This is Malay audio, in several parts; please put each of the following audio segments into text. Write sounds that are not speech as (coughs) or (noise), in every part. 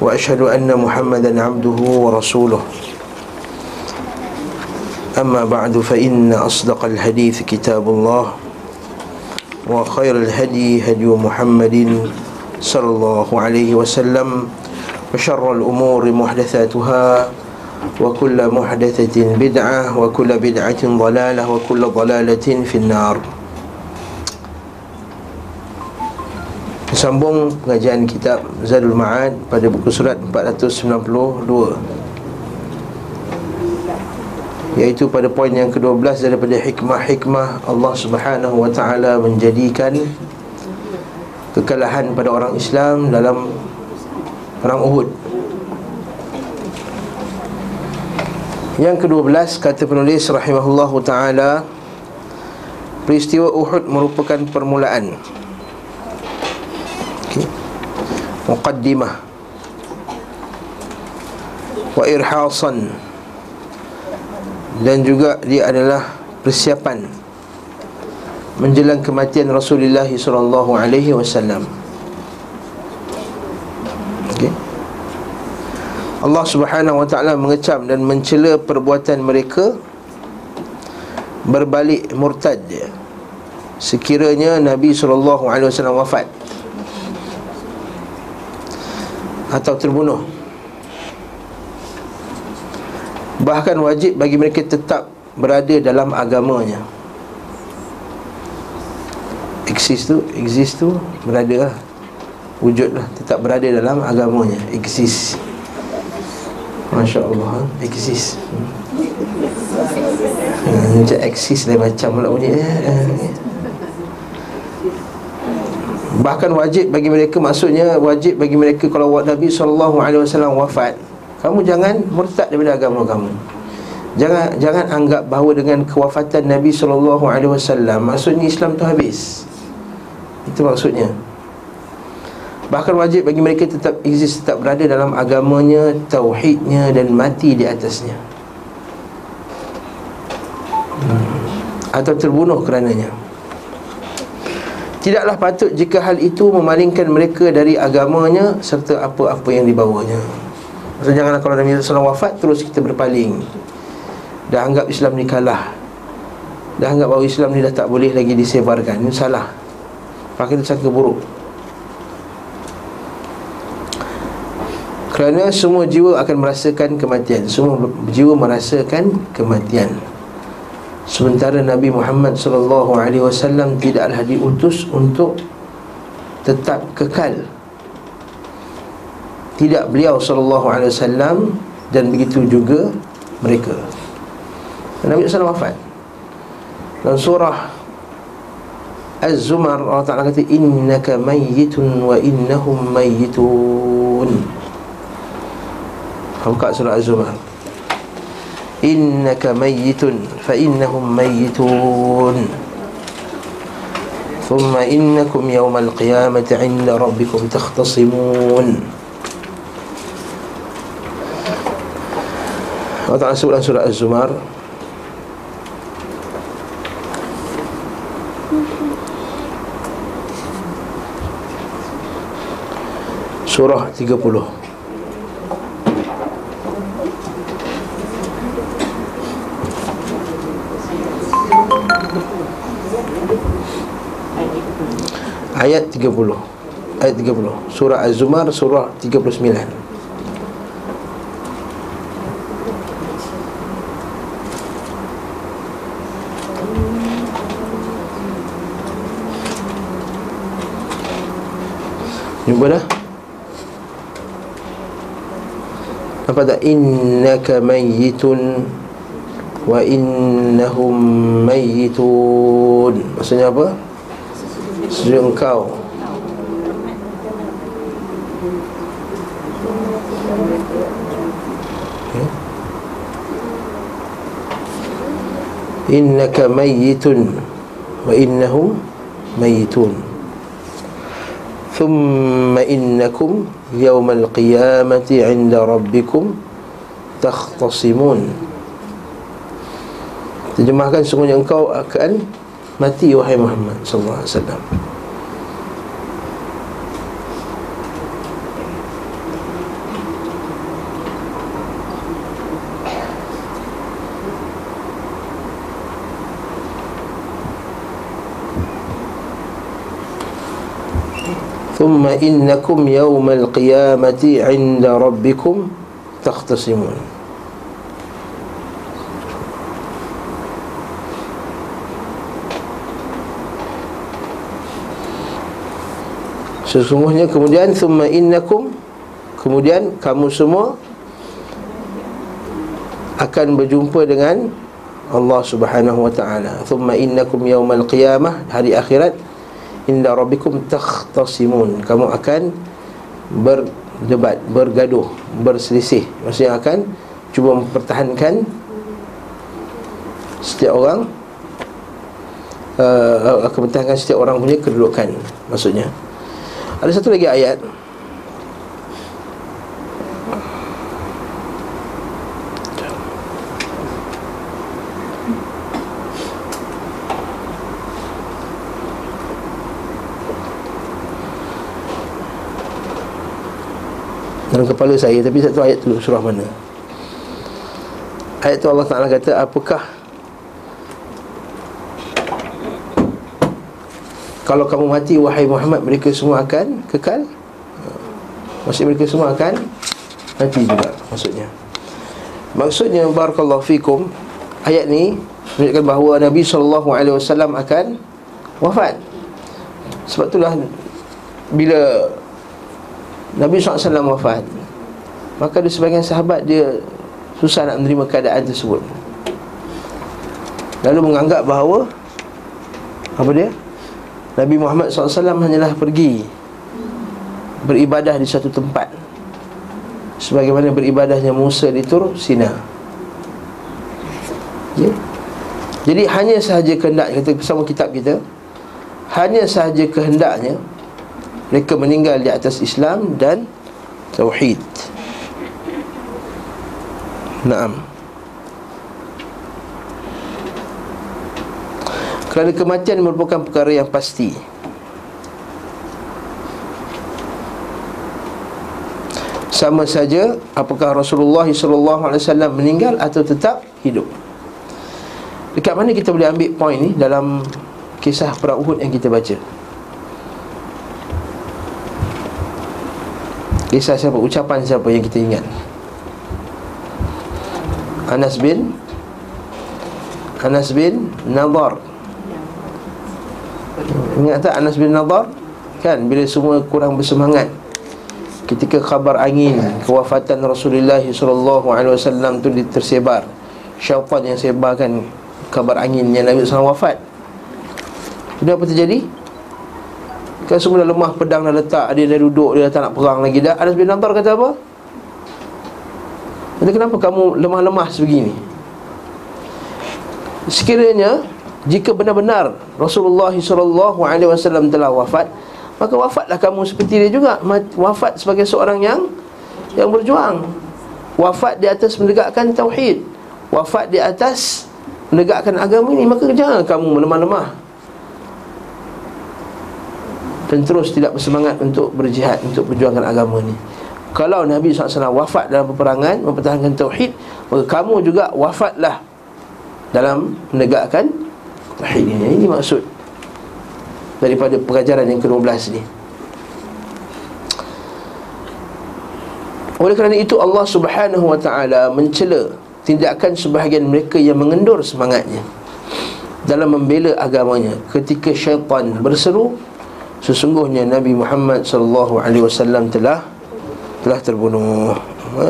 وأشهد أن محمدا عبده ورسوله. أما بعد فإن أصدق الحديث كتاب الله وخير الهدي هدي محمد صلى الله عليه وسلم وشر الأمور محدثاتها وكل محدثة بدعة وكل بدعة ضلالة وكل ضلالة في النار. Sambung pengajian kitab Zadul Ma'ad pada buku surat 492 Iaitu pada poin yang ke-12 daripada hikmah-hikmah Allah Subhanahu Wa Taala menjadikan Kekalahan pada orang Islam dalam Perang Uhud. Yang ke-12 kata penulis rahimahullahu taala peristiwa Uhud merupakan permulaan muqaddimah wa irhasan. Dan juga dia adalah persiapan menjelang kematian Rasulullah sallallahu alaihi wasallam. Okay. Allah Subhanahu wa taala mengecam dan mencela perbuatan mereka berbalik murtad. Sekiranya Nabi sallallahu alaihi wasallam wafat atau terbunuh Bahkan wajib bagi mereka tetap berada dalam agamanya Exist tu, exist tu berada lah Wujud lah, tetap berada dalam agamanya Exist Masya Allah, ha? exist hmm. Macam exist lain macam pula bunyi eh? Bahkan wajib bagi mereka Maksudnya wajib bagi mereka Kalau Nabi SAW wafat Kamu jangan murtad daripada agama kamu. Jangan jangan anggap bahawa dengan kewafatan Nabi SAW Maksudnya Islam tu habis. Itu maksudnya. Bahkan wajib bagi mereka tetap exist Tetap berada dalam agamanya Tauhidnya dan mati di atasnya. Hmm. Atau terbunuh kerananya Tidaklah patut jika hal itu memalingkan mereka dari agamanya serta apa-apa yang dibawanya. Maksudnya janganlah kalau Nabi SAW wafat terus kita berpaling. Dah anggap Islam ni kalah. Dah anggap bahawa Islam ni dah tak boleh lagi disebarkan. Ini salah. Pakai itu sangka buruk. Kerana semua jiwa akan merasakan kematian. Semua jiwa merasakan kematian. Sementara Nabi Muhammad sallallahu alaihi wasallam tidaklah diutus untuk tetap kekal. Tidak beliau sallallahu alaihi wasallam dan begitu juga mereka. Nabi sallallahu wafat. Dalam surah Az-Zumar Allah Taala kata innaka mayyitun wa innahum mayyitun. Buka surah Az-Zumar. إنك ميت فإنهم ميتون. ثم إنكم يوم القيامة عند ربكم تختصمون. Ta'ala sebutkan surah Az-Zumar Surah 30 Ayat 30 Ayat 30 Surah Az-Zumar Surah 39 Jumpa dah? Apa tak? Innaka mayyitun Wa innahum mayyitun. Maksudnya apa? Sujud engkau eh? Innaka mayyitun Wa innahum mayyitun. Thumma innakum Yawmal qiyamati Inda rabbikum Takhtasimun Terjemahkan semuanya engkau akan mati wahai Muhammad sallallahu alaihi wasallam ثم إنكم يوم القيامة عند ربكم تختصمون Sesungguhnya kemudian Thumma innakum Kemudian kamu semua Akan berjumpa dengan Allah subhanahu wa ta'ala. Thumma innakum yawmal qiyamah Hari akhirat inda rabbikum takhtasimun kamu akan berdebat bergaduh berselisih. Maksudnya akan cuba mempertahankan setiap orang uh, akan mempertahankan setiap orang punya kedudukan maksudnya ada satu lagi ayat. Dalam kepala saya Tapi satu ayat tu surah mana? Ayat tu Allah Ta'ala kata Apakah Kalau kamu mati Wahai Muhammad Mereka semua akan kekal? Maksudnya mereka semua akan Mati juga Maksudnya. Maksudnya Barakallahu fikum Ayat ni Menunjukkan bahawa Nabi SAW akan Wafat. Sebab itulah Bila Nabi SAW wafat Maka ada sebagian sahabat dia Susah nak menerima keadaan tersebut. Lalu menganggap bahawa Apa dia? Nabi Muhammad SAW hanyalah pergi Beribadah di satu tempat. Sebagaimana beribadahnya Musa di Tur Sina. Ya? Jadi hanya sahaja kehendak Kita bersama kitab kita Hanya sahaja kehendaknya mereka meninggal di atas Islam dan Tauhid. Naam Kerana kematian merupakan perkara yang pasti Sama saja apakah Rasulullah SAW meninggal atau tetap hidup Dekat mana kita boleh ambil poin ni dalam kisah perang Uhud yang kita baca Kisah siapa? Ucapan siapa yang kita ingat? Anas bin Anas bin Nadar Ingat tak Anas bin Nadar? Kan bila semua kurang bersemangat Ketika khabar angin Kewafatan Rasulullah SAW tu tersebar Syaitan yang sebarkan Kabar angin yang Nabi SAW wafat Kemudian apa terjadi? Kan semua dah lemah pedang dah letak Dia dah duduk Dia dah tak nak perang lagi dah Anas bin Nadar kata apa? Kata kenapa kamu lemah-lemah sebegini? Sekiranya Jika benar-benar Rasulullah SAW telah wafat Maka wafatlah kamu seperti dia juga. Wafat sebagai seorang yang Yang berjuang. Wafat di atas menegakkan Tauhid. Wafat di atas Menegakkan agama ini Maka jangan kamu melemah-lemah. Dan terus tidak bersemangat untuk berjihad untuk perjuangan agama ni. Kalau Nabi SAW wafat dalam peperangan mempertahankan tauhid, maka kamu juga wafatlah dalam menegakkan ini. Ini maksud daripada pengajaran yang ke-12 ni. Oleh kerana itu Allah Subhanahu wa taala mencela tindakan sebahagian mereka yang mengendur semangatnya dalam membela agamanya ketika syaitan berseru sesungguhnya Nabi Muhammad sallallahu alaihi wasallam telah telah terbunuh.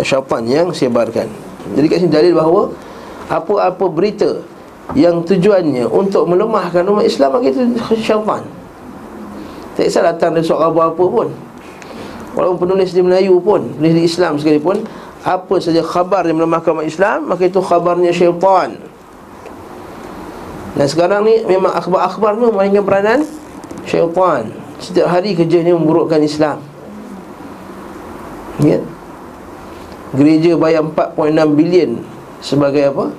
Syaitan yang sebarkan. Jadi kat sini dalil bahawa apa-apa berita yang tujuannya untuk melemahkan umat Islam bagi itu syaitan. Tak kisah datang dari suara apa-apa pun. Walaupun penulis di Melayu pun, penulis di Islam sekalipun, apa saja khabar yang melemahkan umat Islam, maka itu khabarnya syaitan. Dan sekarang ni memang akhbar-akhbar ni memainkan peranan syaitan Setiap hari kerjanya memburukkan Islam Ya Gereja bayar 4.6 bilion Sebagai apa?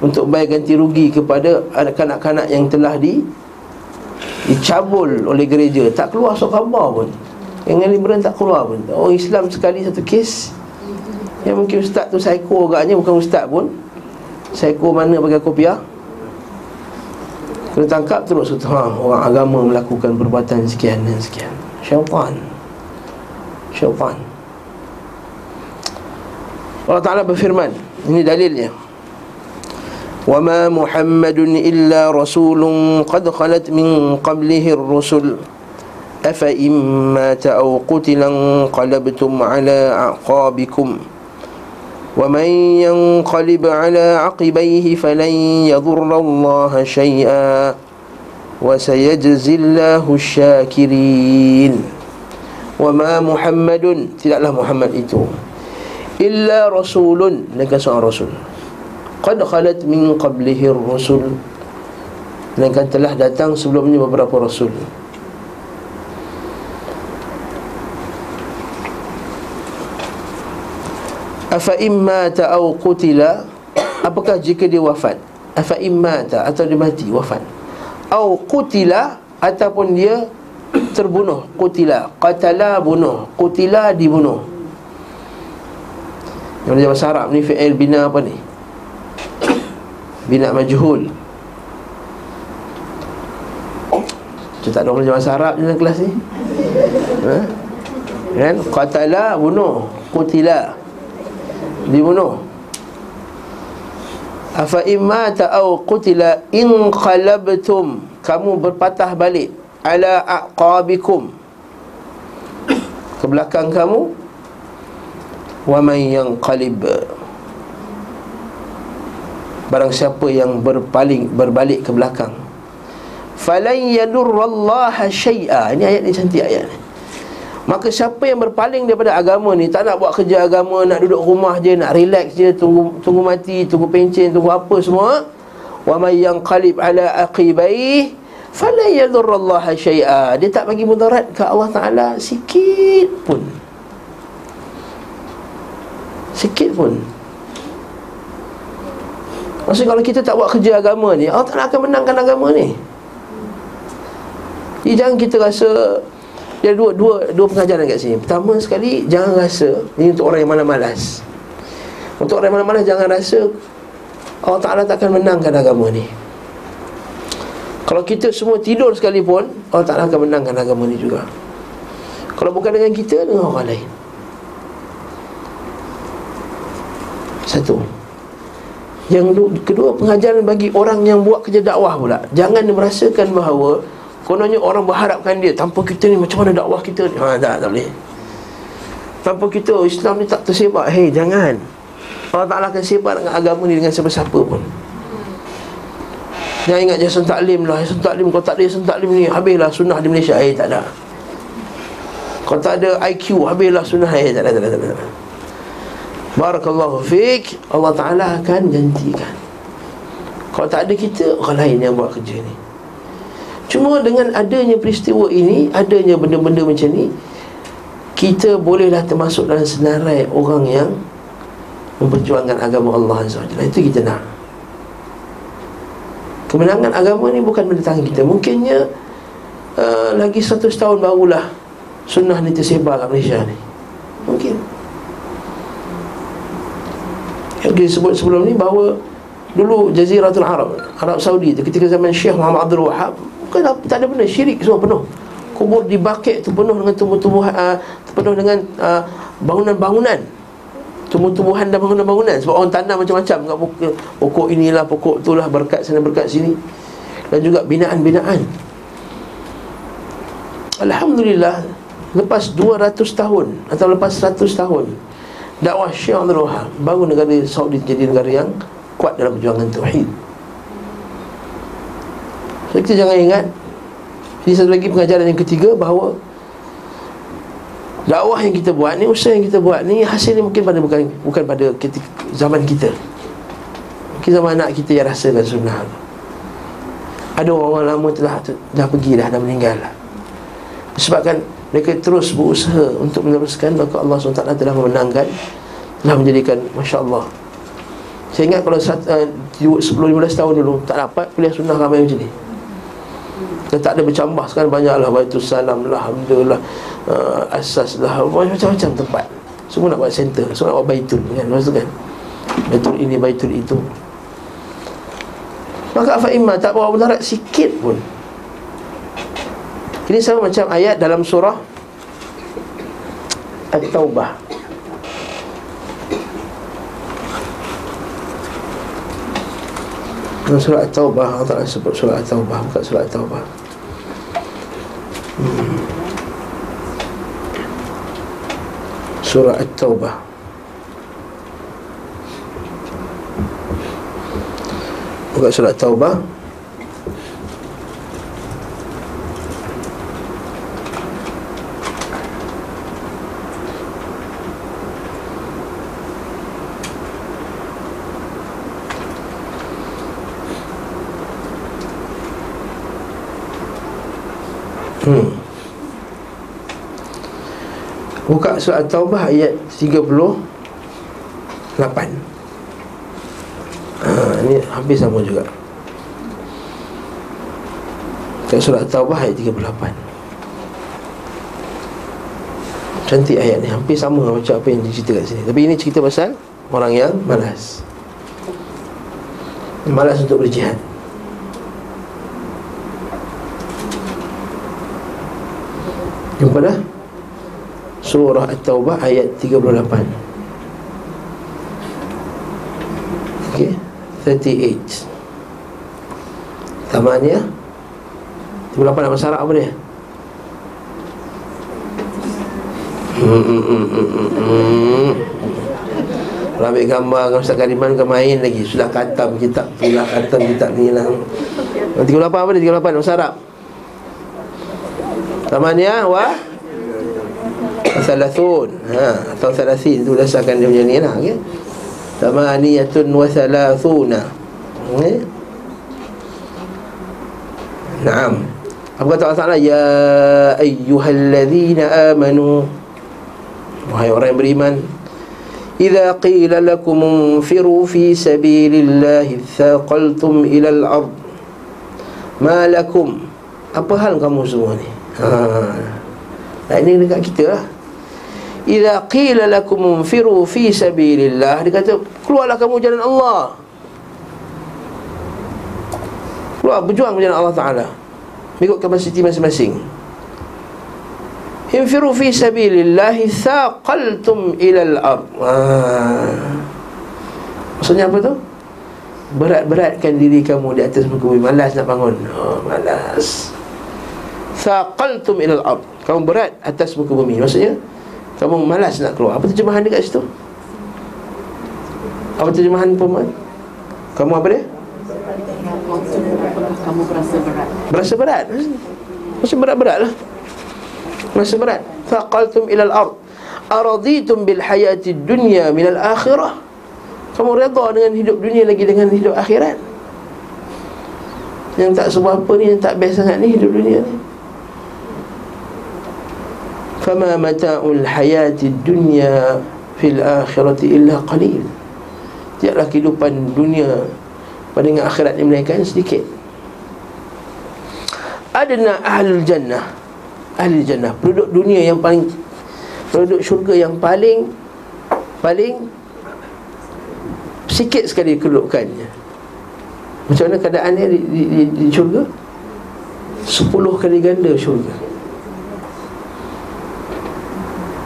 Untuk bayar ganti rugi kepada anak-anak yang telah di Dicabul oleh gereja. Tak keluar sok khabar pun. Yang liberal tak keluar pun. Oh Islam sekali satu kes. Yang mungkin ustaz tu psycho agaknya Bukan ustaz pun. Psycho mana bagi kopiah? Kena tangkap terus ha, Orang agama melakukan perbuatan sekian dan sekian. Syaitan. Syaitan. Allah Ta'ala berfirman. Ini dalilnya وما محمد إلا رسول قد خلت من قبله الرسل. أفإن مات أو قتل انقلبتم على أعقابكم. ومن ينقلب على عقبيه فلن يضر الله شيئا وسيجزي الله الشاكرين. وما محمد tidaklah Muhammad itu. illa rasulun melainkan seorang qad khalat min qablihi ar-rusul. Melainkan telah datang sebelumnya beberapa rasul. Afa imma ta'au qutila Apakah jika dia wafat? Afa imma ta' atau dia mati wafat. Au qutila Ataupun dia terbunuh Qutila. Qatala bunuh Qutila dibunuh. Yang dalam bahasa Arab ni fi'il bina apa ni Bina majhul. Kita tak ada orang bahasa Arab dalam kelas ni. Ha? Kan? Qatala bunuh. Qutila. Dibunuh. Afa imma ta'au qutila in qalabtum. Kamu berpatah balik ala aqabikum. Ke belakang kamu. Wa man yanqalib barang siapa yang berpaling berbalik ke belakang. Falan yadurrallaha syai'a. Ini ayat ni cantik ayat ni. Maka siapa yang berpaling daripada agama ni Tak nak buat kerja agama Nak duduk rumah je Nak relax je Tunggu tunggu mati Tunggu pencen Tunggu apa semua Wa may yanqalib ala aqibai Fala yadurrallaha syai'a. Dia tak bagi mudarat ke Allah Ta'ala Sikit pun. Sikit pun Maksudnya kalau kita tak buat kerja agama ni Allah Ta'ala akan menangkan agama ni Jadi jangan kita rasa dia dua dua dua pengajaran kat sini. Pertama sekali jangan rasa ini untuk orang yang malas-malas. Untuk orang yang malas-malas jangan rasa Allah Taala takkan menangkan agama ni. Kalau kita semua tidur sekalipun Allah Taala akan menangkan agama ni juga. Kalau bukan dengan kita dengan orang lain. Satu. Yang kedua pengajaran bagi orang yang buat kerja dakwah pula. Jangan merasakan bahawa Kononnya orang berharapkan dia Tanpa kita ni macam mana dakwah kita ni? Ha tak, tak boleh. Tanpa kita Islam ni tak tersebar. Hei jangan. Allah Ta'ala akan sebar dengan agama ni Dengan siapa-siapa pun. Jangan ingat Jason Taklim lah. Jason Taklim Kalau tak ada Jason Taklim ni Habislah sunnah di Malaysia. Eh tak ada. Kalau tak ada IQ Habislah sunnah. Eh tak ada, tak ada, tak ada. Barakallahu fiqh Allah Ta'ala akan gantikan. Kalau tak ada kita Orang lain yang buat kerja ni. Cuma dengan adanya peristiwa ini Adanya benda-benda macam ni Kita bolehlah termasuk dalam senarai orang yang Memperjuangkan agama Allah SWT Itu kita nak. Kemenangan agama ni bukan benda tangan kita. Mungkinnya uh, Lagi 100 tahun barulah Sunnah ni tersebar kat Malaysia ni. Mungkin Yang kita sebut sebelum ni bahawa Dulu Jaziratul Arab Arab Saudi Ketika zaman Syekh Muhammad Abdul Wahab Bukan tak ada benda syirik semua penuh. Kubur dibakit tu penuh dengan tumbuh-tumbuhan uh, Penuh dengan uh, bangunan-bangunan. Tumbuh-tumbuhan dan bangunan-bangunan. Sebab orang tanam macam-macam. Pokok inilah, pokok itulah Berkat sana, berkat sini. Dan juga binaan-binaan. Alhamdulillah Lepas 200 tahun Atau lepas 100 tahun Dakwah Abdul Wahab Baru negara Saudi jadi negara yang Kuat dalam perjuangan Tauhid. So kita jangan ingat Ini satu lagi pengajaran yang ketiga bahawa Dakwah yang kita buat ni, usaha yang kita buat ni Hasilnya mungkin pada bukan bukan pada ketika, zaman kita. Mungkin zaman anak kita yang rasakan sunnah. Ada orang lama telah dah pergi dah, dah meninggal lah. Sebabkan mereka terus berusaha untuk meneruskan Maka Allah SWT telah memenangkan Telah menjadikan Masya Allah Saya ingat kalau uh, 10-15 tahun dulu Tak dapat kuliah sunnah ramai macam ni. Dan tak ada bercambah sekarang banyaklah Baitul Salam lah Alhamdulillah uh, Asas lah Macam-macam tempat. Semua nak buat center Semua nak buat Baitul kan? Maksud kan? Baitul ini Baitul itu. Maka Fa'imah tak bawa mudarat sikit pun Ini sama macam ayat dalam surah At-Taubah. Dalam surah At-Taubah Allah Ta'ala sebut surah At-Taubah Bukan surah At-Taubah. Surah At-Taubah. Buka surah At-Taubah Buka surah Taubah ayat 38 ha, Ini hampir sama juga. Buka surah Taubah ayat 38 Cantik ayat ni Hampir sama macam apa yang diceritakan sini. Tapi ini cerita pasal Orang yang malas. Malas untuk berjihad. Jumpa dah Surah At-Taubah ayat 38 Okay 38 Tamannya 38 nama sarap apa dia? Hmm, hmm, hmm, hmm. Kalau ambil gambar dengan Ustaz Kariman ke main lagi. Sudah katam kitab Sudah katam kitab ni lah 38 apa dia? 38 nama sarap Tamannya wa Salathun ha, Atau salasin Itu dasarkan dia macam ni lah okay? Tamaniyatun wa salathuna okay? Naam Apa kata Allah Ta'ala Ya ayyuhalladzina amanu Wahai orang yang beriman إذا قيل لكم انفروا في سبيل الله ثاقلتم إلى الأرض ما لكم apa hal kamu semua ni Ha. Nah, ini dekat kita lah. Idza qila lakum unfiru fi sabilillah dia kata keluarlah kamu jalan Allah. Keluar berjuang jalan Allah Taala. Mengikut kapasiti masing-masing. Infiru fi sabilillah thaqaltum ila al-ard. Ha. Maksudnya apa tu? Berat-beratkan diri kamu di atas muka bumi Malas nak bangun oh, Malas Thaqaltum ilal ard Kamu berat atas muka bumi Maksudnya Kamu malas nak keluar. Apa terjemahan dia kat situ? Apa terjemahan peman? Kamu apa dia? Kamu berasa berat. Berasa berat? Maksud berat-berat lah. Berasa berat. Thaqaltum ilal ard. Araditum bil hayati dunya minal akhirah. Kamu reda dengan hidup dunia lagi dengan hidup akhirat. Yang tak sebab apa ni Yang tak best sangat ni hidup dunia ni Fama متاع الحياة الدنيا fil الآخرة إلا قليل. Tiada kehidupan dunia Pada dengan akhirat ni melainkan sedikit. Adna ahlul jannah. Ahlul jannah. Penduduk dunia yang paling Penduduk syurga yang paling Paling Sikit sekali kedudukannya. Macam mana keadaan dia di, di, di, di syurga? Sepuluh kali ganda syurga.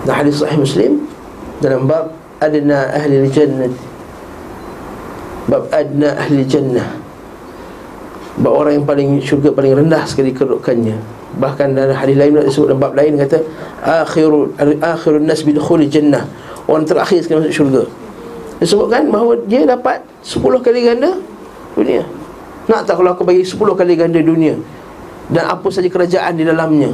Dan hadis sahih Muslim dalam bab adna ahli jannah. Bab adna ahli jannah. Bab orang yang paling syurga paling rendah sekali kedudukannya. Bahkan dalam hadis lain disebut dalam bab lain kata akhiru akhirun nas bidukhul jannah. Orang terakhir sekali masuk syurga. Disebutkan bahawa dia dapat 10 kali ganda dunia. Nak tak kalau aku bagi 10 kali ganda dunia? Dan apa saja kerajaan di dalamnya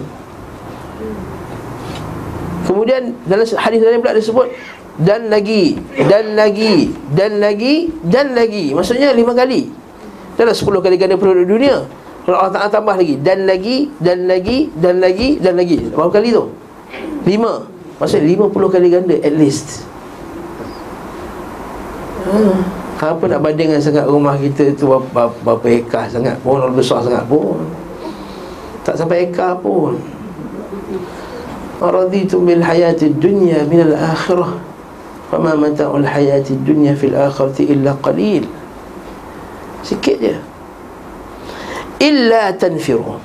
Kemudian dalam hadis lain pula disebut dan lagi dan lagi dan lagi dan lagi. Maksudnya lima kali. Dalam sepuluh kali ganda penduduk dunia Kalau Allah Ta'ala tambah lagi Dan lagi Dan lagi Dan lagi Dan lagi. Berapa kali tu? Lima. Maksudnya lima puluh kali ganda At least. Hmm. Apa nak bandingkan sangat rumah kita tu Berapa, ekar sangat pun Besar sangat pun. Tak sampai ekar pun Araditu bil hayati dunya minal akhirah Fama mata'ul hayati dunya fil akhirati illa qalil Sikit je illa tanfiru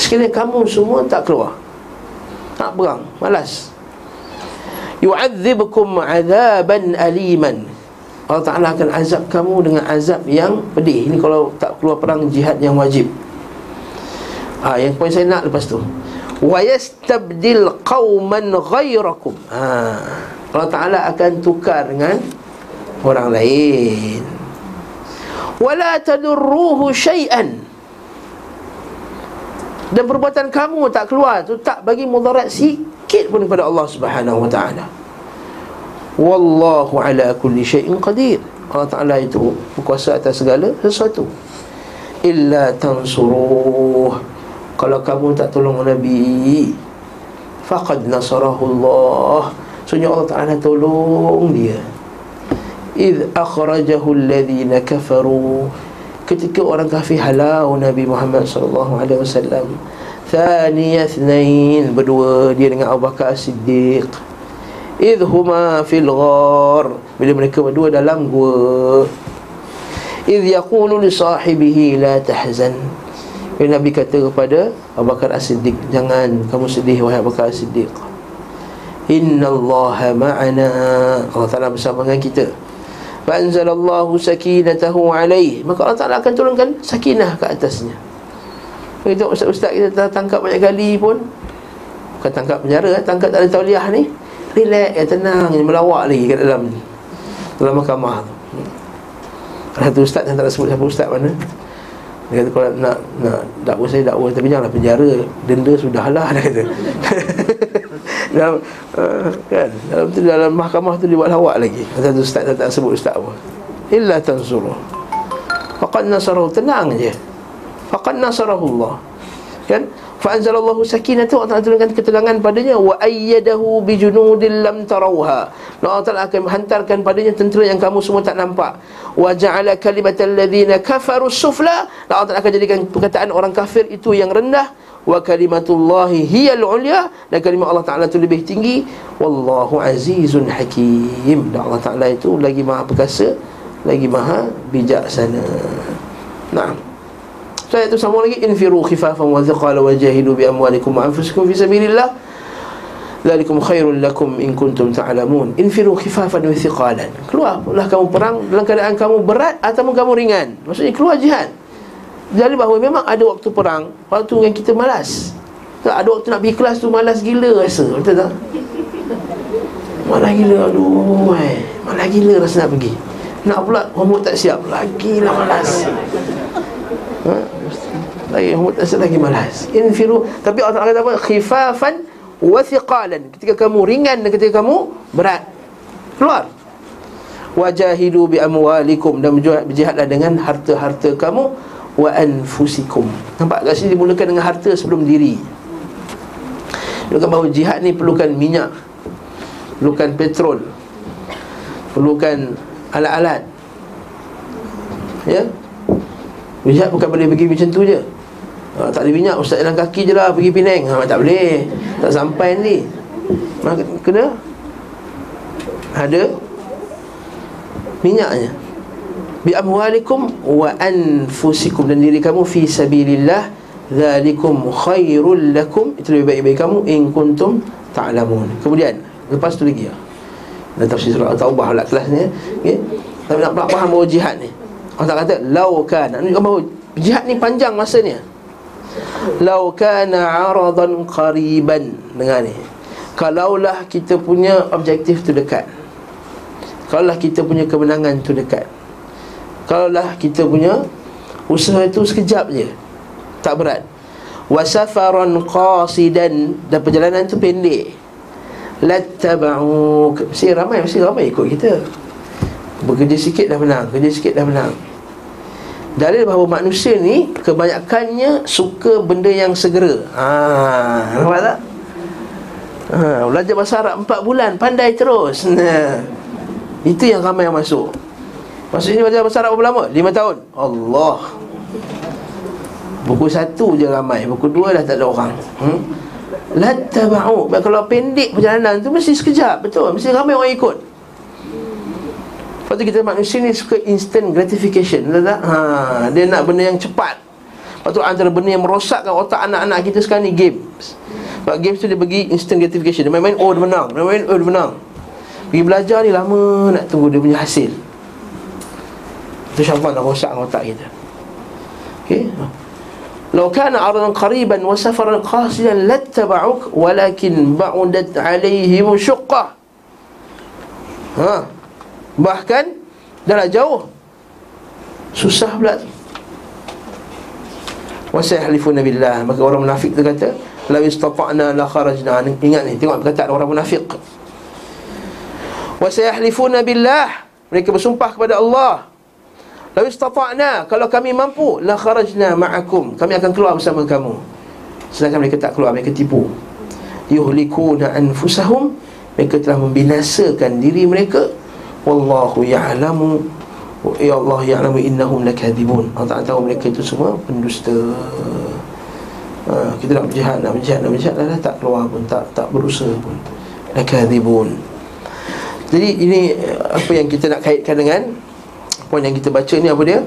sekiranya kamu semua tak keluar nak perang malas yu'adzibukum 'adaban aliman Allah Ta'ala akan azab kamu dengan azab yang pedih. Ini kalau tak keluar perang jihad yang wajib. Ha, Yang poin saya nak lepas tu wa yastabdil qauman ghairakum ha. Allah Taala akan tukar dengan orang lain. wala tadurruhu shay'an dan perbuatan kamu tak keluar tu tak bagi mudarat sikit pun kepada Allah Subhanahu wa taala. Wallahu ala kulli shay'in qadir. Allah Taala itu berkuasa atas segala sesuatu. Illa tansuruh. Kalau kamu tak tolong Nabi Faqad nasarahullah. Sebenarnya Allah Ta'ala tolong dia. Idh akhrajahu alladhina kafaru. Ketika orang kafir halau Nabi Muhammad sallallahu alaihi wasallam. Thaniya thnain Berdua dia dengan Abu Bakar Siddiq Idh huma fil ghar Bila mereka berdua dalam gua. Idh yakulu li sahibihi la tahzan bila Nabi kata kepada Abu Bakar As-Siddiq jangan kamu sedih wahai Abu Bakar As-Siddiq. Innallaha ma'ana. Allah Taala bersama dengan kita. Fa'anzalallahu sakinatahu alaih Maka Allah Ta'ala akan turunkan sakinah ke atasnya. Kita ustaz-ustaz kita telah tangkap banyak kali pun. Bukan tangkap penjara Tangkap tak ada tauliah ni. Relax, ya, tenang Melawak lagi kat dalam Dalam mahkamah tu. Ada satu ustaz yang tak sebut siapa ustaz mana dia kata kalau nak nak dakwa saya dakwa tapi janganlah penjara. Denda sudahlah (laughs) dia kata. Dalam uh, kan dalam tu dalam mahkamah tu dibuat lawak lagi. Kata tu ustaz tak, sebut ustaz apa. Illa tansuruh. Faqad nasarahu tenang je. Faqad nasarahu Allah. Kan fa anzalallahu sakinata wa ta'ala turunkan ketenangan padanya. Wa ayyadahu bi junudin lam tarawha. Allah Ta'ala akan menghantarkan padanya tentera yang kamu semua tak nampak. Wa ja'ala kalimatal ladzina kafaru sufla. Allah Ta'ala akan jadikan perkataan orang kafir itu yang rendah. Wa kalimatullahi hiyal ulya. Dan kalimat Allah Taala itu lebih tinggi. Wallahu azizun hakim. Dan Allah Taala itu lagi maha perkasa lagi maha bijaksana. Nah saya itu sama lagi infiru khifafan wa thiqala wa jahidu bi amwalikum wa anfusikum fi sabilillah Zalikum khairul lakum in kuntum ta'lamun. Infiru khifafan wa thiqalan. Keluarlah kamu perang dalam keadaan kamu berat ataupun kamu ringan. Maksudnya keluar jihad. Jadi bahawa memang ada waktu perang Waktu yang kita malas tak, Ada waktu nak pergi kelas tu malas gila rasa Betul tak? Malas gila aduh eh. Malas gila rasa nak pergi Nak pula homework tak siap Lagi lah malas ha? Lagi siap lagi malas Infiru Tapi Allah kata apa? Khifafan wathiqalan Ketika kamu ringan dan ketika kamu berat Keluar Wajahidu bi amwalikum Dan berjihadlah dengan harta-harta kamu wa anfusikum. Nampak kat sini dimulakan dengan harta sebelum diri. Menunjukkan bahawa jihad ni perlukan minyak. Perlukan petrol. Perlukan alat-alat. Ya? Jihad bukan boleh pergi macam tu je. Ha, tak ada minyak, ustaz jalan kaki je lah pergi Penang. Ha, tak boleh. Tak sampai ni. Maka kena? Ada? Minyaknya? Bi amwalikum wa anfusikum dan diri kamu fi sabilillah dzalikum khairul lakum. Itu lebih baik bagi kamu in kuntum ta'lamun. Kemudian lepas tu lagi ya. Dan tafsir surah taubah lah kelas ni okay? tapi nak faham bahawa jihad ni Allah kata lau kan ni jihad ni panjang masanya lau kana aradan qariban. Dengar ni. Kalaulah kita punya objektif tu dekat. Kalaulah kita punya kemenangan tu dekat. Kalaulah kita punya Usaha itu sekejap je. Tak berat. Wasafaran qasidan. Dan perjalanan itu pendek. Lattaba'uk Mesti ramai, mesti ramai ikut kita. Bekerja sikit dah menang Kerja sikit dah menang Dalil bahawa manusia ni Kebanyakannya suka benda yang segera Haa Nampak tak? Ha, belajar bahasa Arab 4 bulan Pandai terus (laughs) nah. Itu yang ramai yang masuk Maksudnya belajar bahasa Arab berapa lama? 5 tahun Allah Buku satu je ramai Buku dua dah tak ada orang hmm? Lattaba'u Kalau pendek perjalanan tu Mesti sekejap Betul Mesti ramai orang ikut Lepas tu kita manusia ni suka instant gratification Betul tak? Ha, dia nak benda yang cepat. Lepas tu antara benda yang merosakkan otak anak-anak kita sekarang ni games. Sebab games tu dia bagi instant gratification. Dia main-main, oh dia menang. Dia main-main, oh dia menang. Pergi belajar ni lama nak tunggu dia punya hasil. Itu syafat nak rosakkan otak kita. Okay Lau kana aradan qariban wa safaran qasidan lattaba'uk walakin ba'udat alaihim syuqqah Haa Bahkan Dah jauh. Susah pula Wasayahlifuna billah. Maka orang munafik tu kata La istata'na la kharajna. Ingat ni, tengok perkataan orang munafik Wasayahlifuna billah. Mereka bersumpah kepada Allah. Lalu istata'na. Kalau kami mampu La kharajna ma'akum. Kami akan keluar bersama kamu. Sedangkan mereka tak keluar Mereka tipu. Yuhlikuna anfusahum. Mereka telah membinasakan diri mereka Wallahu ya'lamu. Ya Allah ya'lamu innahum lakadibun. Allah tak tahu mereka itu semua pendusta. Ha, Kita nak berjihad Nak berjihad Nak berjihad dah, tak keluar pun Tak tak berusaha pun. Lakadibun. Jadi ini Apa yang kita nak kaitkan dengan Poin yang kita baca ni apa dia?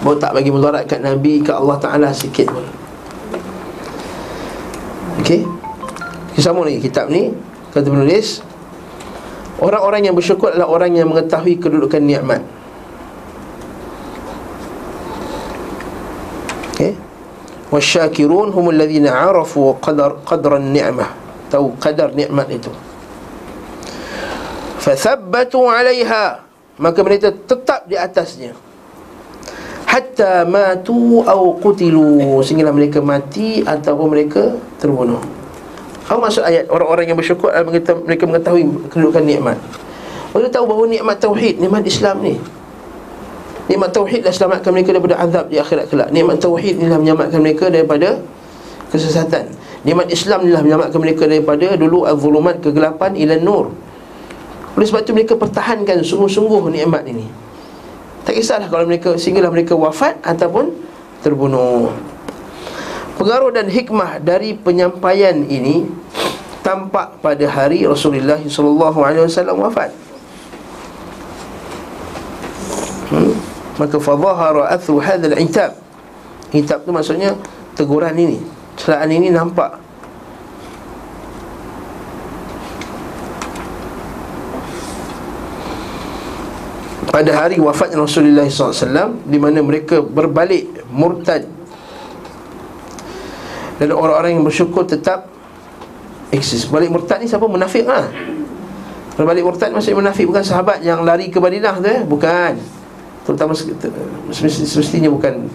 Bahawa tak bagi mudarat kat Nabi Kat Allah Ta'ala sikit pun. Okey? Kita sambung lagi kitab ni. Kata penulis Orang-orang yang bersyukur adalah orang yang mengetahui kedudukan nikmat. Okey. Wasyakirun humul ladhina arafu qadar qadran ni'mah. Tahu qadar nikmat itu. Fathabbatu alaiha. Maka mereka tetap di atasnya. Hatta matu au qutilu. Sehingga mereka mati ataupun mereka terbunuh apa maksud ayat orang-orang yang bersyukur mereka, mereka mengetahui kedudukan nikmat. Mereka tahu bahawa nikmat tauhid nikmat Islam ni. Nikmat tauhid dah selamatkan mereka daripada azab di akhirat kelak. Nikmat tauhid ni dah menyelamatkan mereka daripada kesesatan. Nikmat Islam ni dah menyelamatkan mereka daripada dulu az-zulumat kegelapan ila nur. Oleh sebab itu mereka pertahankan sungguh-sungguh nikmat ini. Tak kisahlah kalau mereka Sehinggalah mereka wafat ataupun terbunuh Pengaruh dan hikmah dari penyampaian ini Tampak pada hari Rasulullah SAW wafat. Hmm? Maka fadhahara athu hadhal itab Itab tu maksudnya teguran ini. Celaan ini nampak. Pada hari wafatnya Rasulullah SAW di mana mereka berbalik murtad dan orang-orang yang bersyukur tetap eksis. Balik murtad ni siapa? Munafik lah. Berbalik murtad maksudnya munafik bukan sahabat yang lari ke Madinah tu eh? Bukan. Terutama semestinya bukan.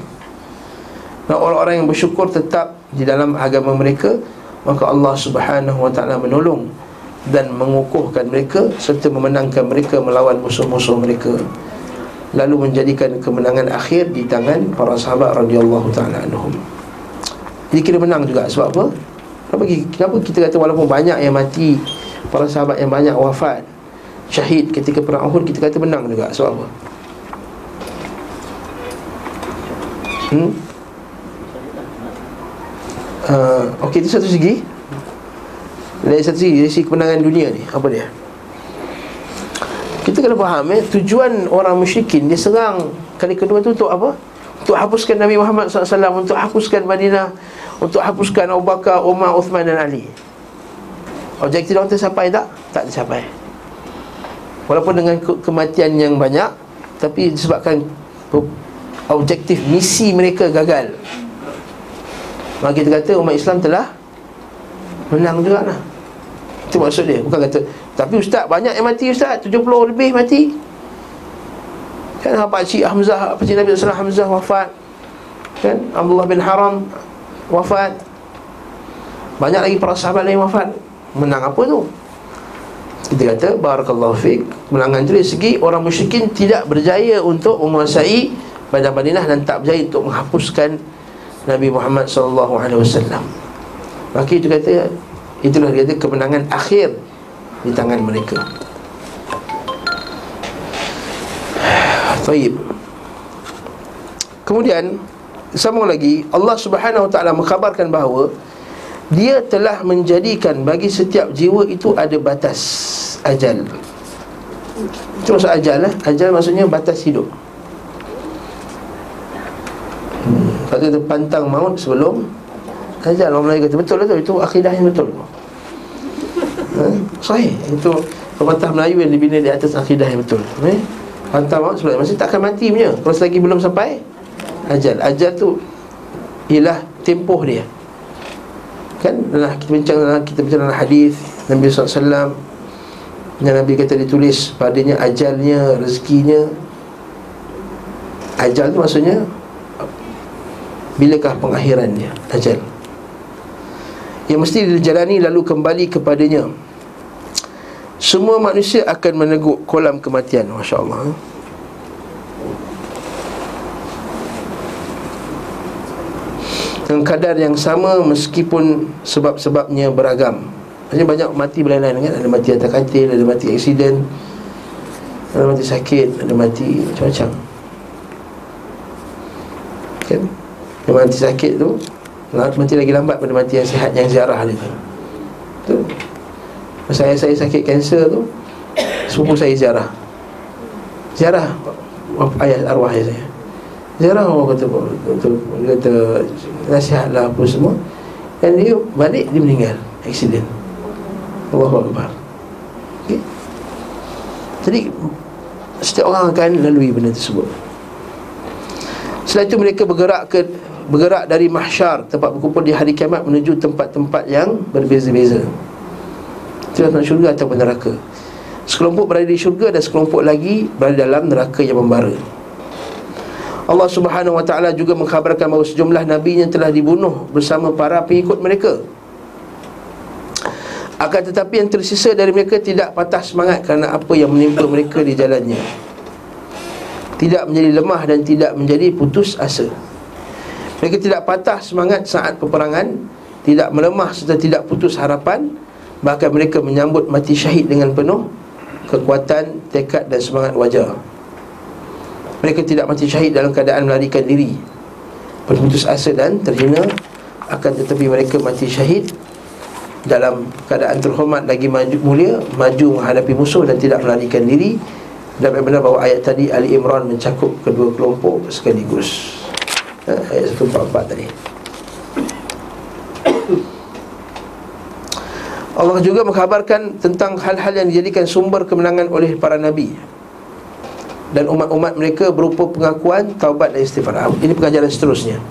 Dan orang-orang yang bersyukur tetap di dalam agama mereka maka Allah Subhanahu wa taala menolong dan mengukuhkan mereka serta memenangkan mereka melawan musuh-musuh mereka. Lalu menjadikan kemenangan akhir di tangan para sahabat radhiyallahu taala anhum. Jadi kira menang juga sebab apa? Kenapa, kenapa kita kata walaupun banyak yang mati para sahabat yang banyak wafat syahid ketika perang Uhud kita kata menang juga sebab apa? Hmm? Uh, Okey itu satu segi dari satu segi, dari segi kemenangan dunia ni Apa dia? Kita kena faham eh, Tujuan orang musyrikin Dia serang kali kedua tu untuk apa? Untuk hapuskan Nabi Muhammad SAW Untuk hapuskan Madinah Untuk hapuskan Abu Bakar, Umar, Uthman dan Ali. Objektif orang tercapai tak? Tak tercapai. Walaupun dengan ke- kematian yang banyak Tapi disebabkan Objektif misi mereka gagal. Maka kita kata umat Islam telah Menang juga lah itu maksud dia. Bukan kata Tapi ustaz banyak yang mati ustaz. 70 lebih mati Kan Pak Cik Hamzah Pak Cik Nabi SAW Hamzah wafat. Kan? Abdullah bin Haram Wafat. Banyak lagi para sahabat lain wafat. Menang apa tu? Kita kata Barakallahu fiqh Menangan dari segi Orang musyrikin tidak berjaya Untuk menguasai Padang Madinah dan tak berjaya untuk menghapuskan Nabi Muhammad sallallahu alaihi wasallam. Maka itu kata itulah dia kemenangan akhir di tangan mereka. Taib. Kemudian sama lagi Allah Subhanahu Wa Taala mengkhabarkan bahawa dia telah menjadikan bagi setiap jiwa itu ada batas ajal. Itu maksud ajal lah. Ajal maksudnya batas hidup. Hmm. Kata itu pantang maut sebelum ajal. Orang Melayu kata betul lah tu. Itu akidah yang betul. Ha? Sahih. Itu pepatah Melayu yang dibina di atas akidah yang betul. Eh? Pantang maut sebelum Maksudnya tak akan mati punya. Kalau selagi belum sampai ajal. Ajal tu ialah tempoh dia. Kan? Dalam kita bincang dalam kita bincang dalam hadis Nabi SAW yang Nabi kata ditulis padanya ajalnya, rezekinya. Ajal tu maksudnya Bilakah pengakhirannya Ajal. Yang mesti dijalani lalu kembali kepadanya Semua manusia akan meneguk kolam kematian Masya Allah Dengan kadar yang sama meskipun sebab-sebabnya beragam. Maksudnya banyak mati berlain-lain kan. Ada mati atas katil, ada mati aksiden Ada mati sakit, ada mati macam-macam. Kan? Yang mati sakit tu Mati lagi lambat pada mati yang sihat Yang ziarah dia tu Ayah saya sakit kanser tu Sepupu saya ziarah. Ziarah Ayah arwah ayah saya. Ziarah orang kata Dia kata Nasihatlah apa semua. Dan dia balik dia meninggal. Aksiden Allahu Akbar. Okay. Jadi Setiap orang akan lalui benda tersebut. Setelah itu mereka bergerak ke Bergerak dari mahsyar Tempat berkumpul di hari kiamat Menuju tempat-tempat yang berbeza-beza Itu dalam syurga atau neraka. Sekelompok berada di syurga Dan sekelompok lagi berada dalam neraka yang membara. Allah subhanahu wa ta'ala juga mengkhabarkan bahawa sejumlah Nabi yang telah dibunuh bersama para pengikut mereka. Akan tetapi yang tersisa dari mereka tidak patah semangat kerana apa yang menimpa mereka di jalannya. Tidak menjadi lemah dan tidak menjadi putus asa. Mereka tidak patah semangat saat peperangan Tidak melemah serta tidak putus harapan Bahkan mereka menyambut mati syahid dengan penuh Kekuatan, tekad dan semangat wajar. Mereka tidak mati syahid dalam keadaan melarikan diri. Berputus asa dan terhina Akan tetapi mereka mati syahid dalam keadaan terhormat lagi maju mulia maju menghadapi musuh dan tidak melarikan diri. Dan benar bahawa ayat tadi Ali Imran mencakup kedua kelompok sekaligus. Ha, ayat 144 tadi Allah juga mengkhabarkan tentang hal-hal yang dijadikan sumber kemenangan oleh para nabi dan umat-umat mereka berupa pengakuan taubat dan istighfar. Ini pengajaran seterusnya.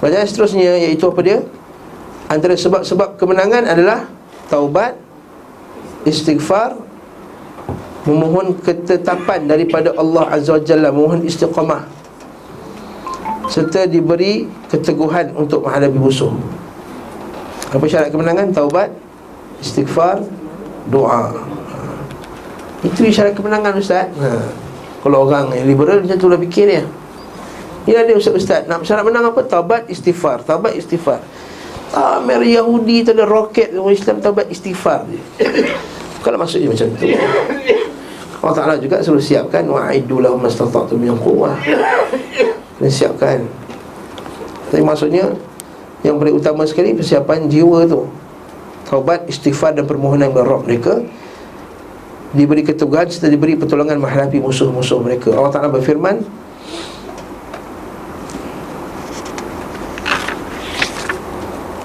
Pengajaran seterusnya iaitu apa dia? Antara sebab-sebab kemenangan adalah Taubat Istighfar Memohon ketetapan daripada Allah Azza wa Jalla Memohon istiqamah Serta diberi keteguhan untuk menghadapi musuh Apa syarat kemenangan? Taubat Istighfar Doa. Itu syarat kemenangan Ustaz. Ha. Kalau orang liberal macam tu lah fikir dia. Ini dia Ustaz-Ustaz Nak syarat menang apa? Taubat istighfar. Taubat istighfar. Ah, Yahudi tu ada roket Orang Islam taubat istighfar je. (coughs) Kalau maksudnya macam tu. Allah Ta'ala juga suruh siapkan Wa'idu lahum mastata'tum yang kuwah Dan siapkan. Tapi maksudnya Yang paling utama sekali Persiapan jiwa tu Taubat, istighfar dan permohonan kepada mereka Diberi keteguhan Serta diberi pertolongan menghadapi musuh-musuh mereka Allah Ta'ala berfirman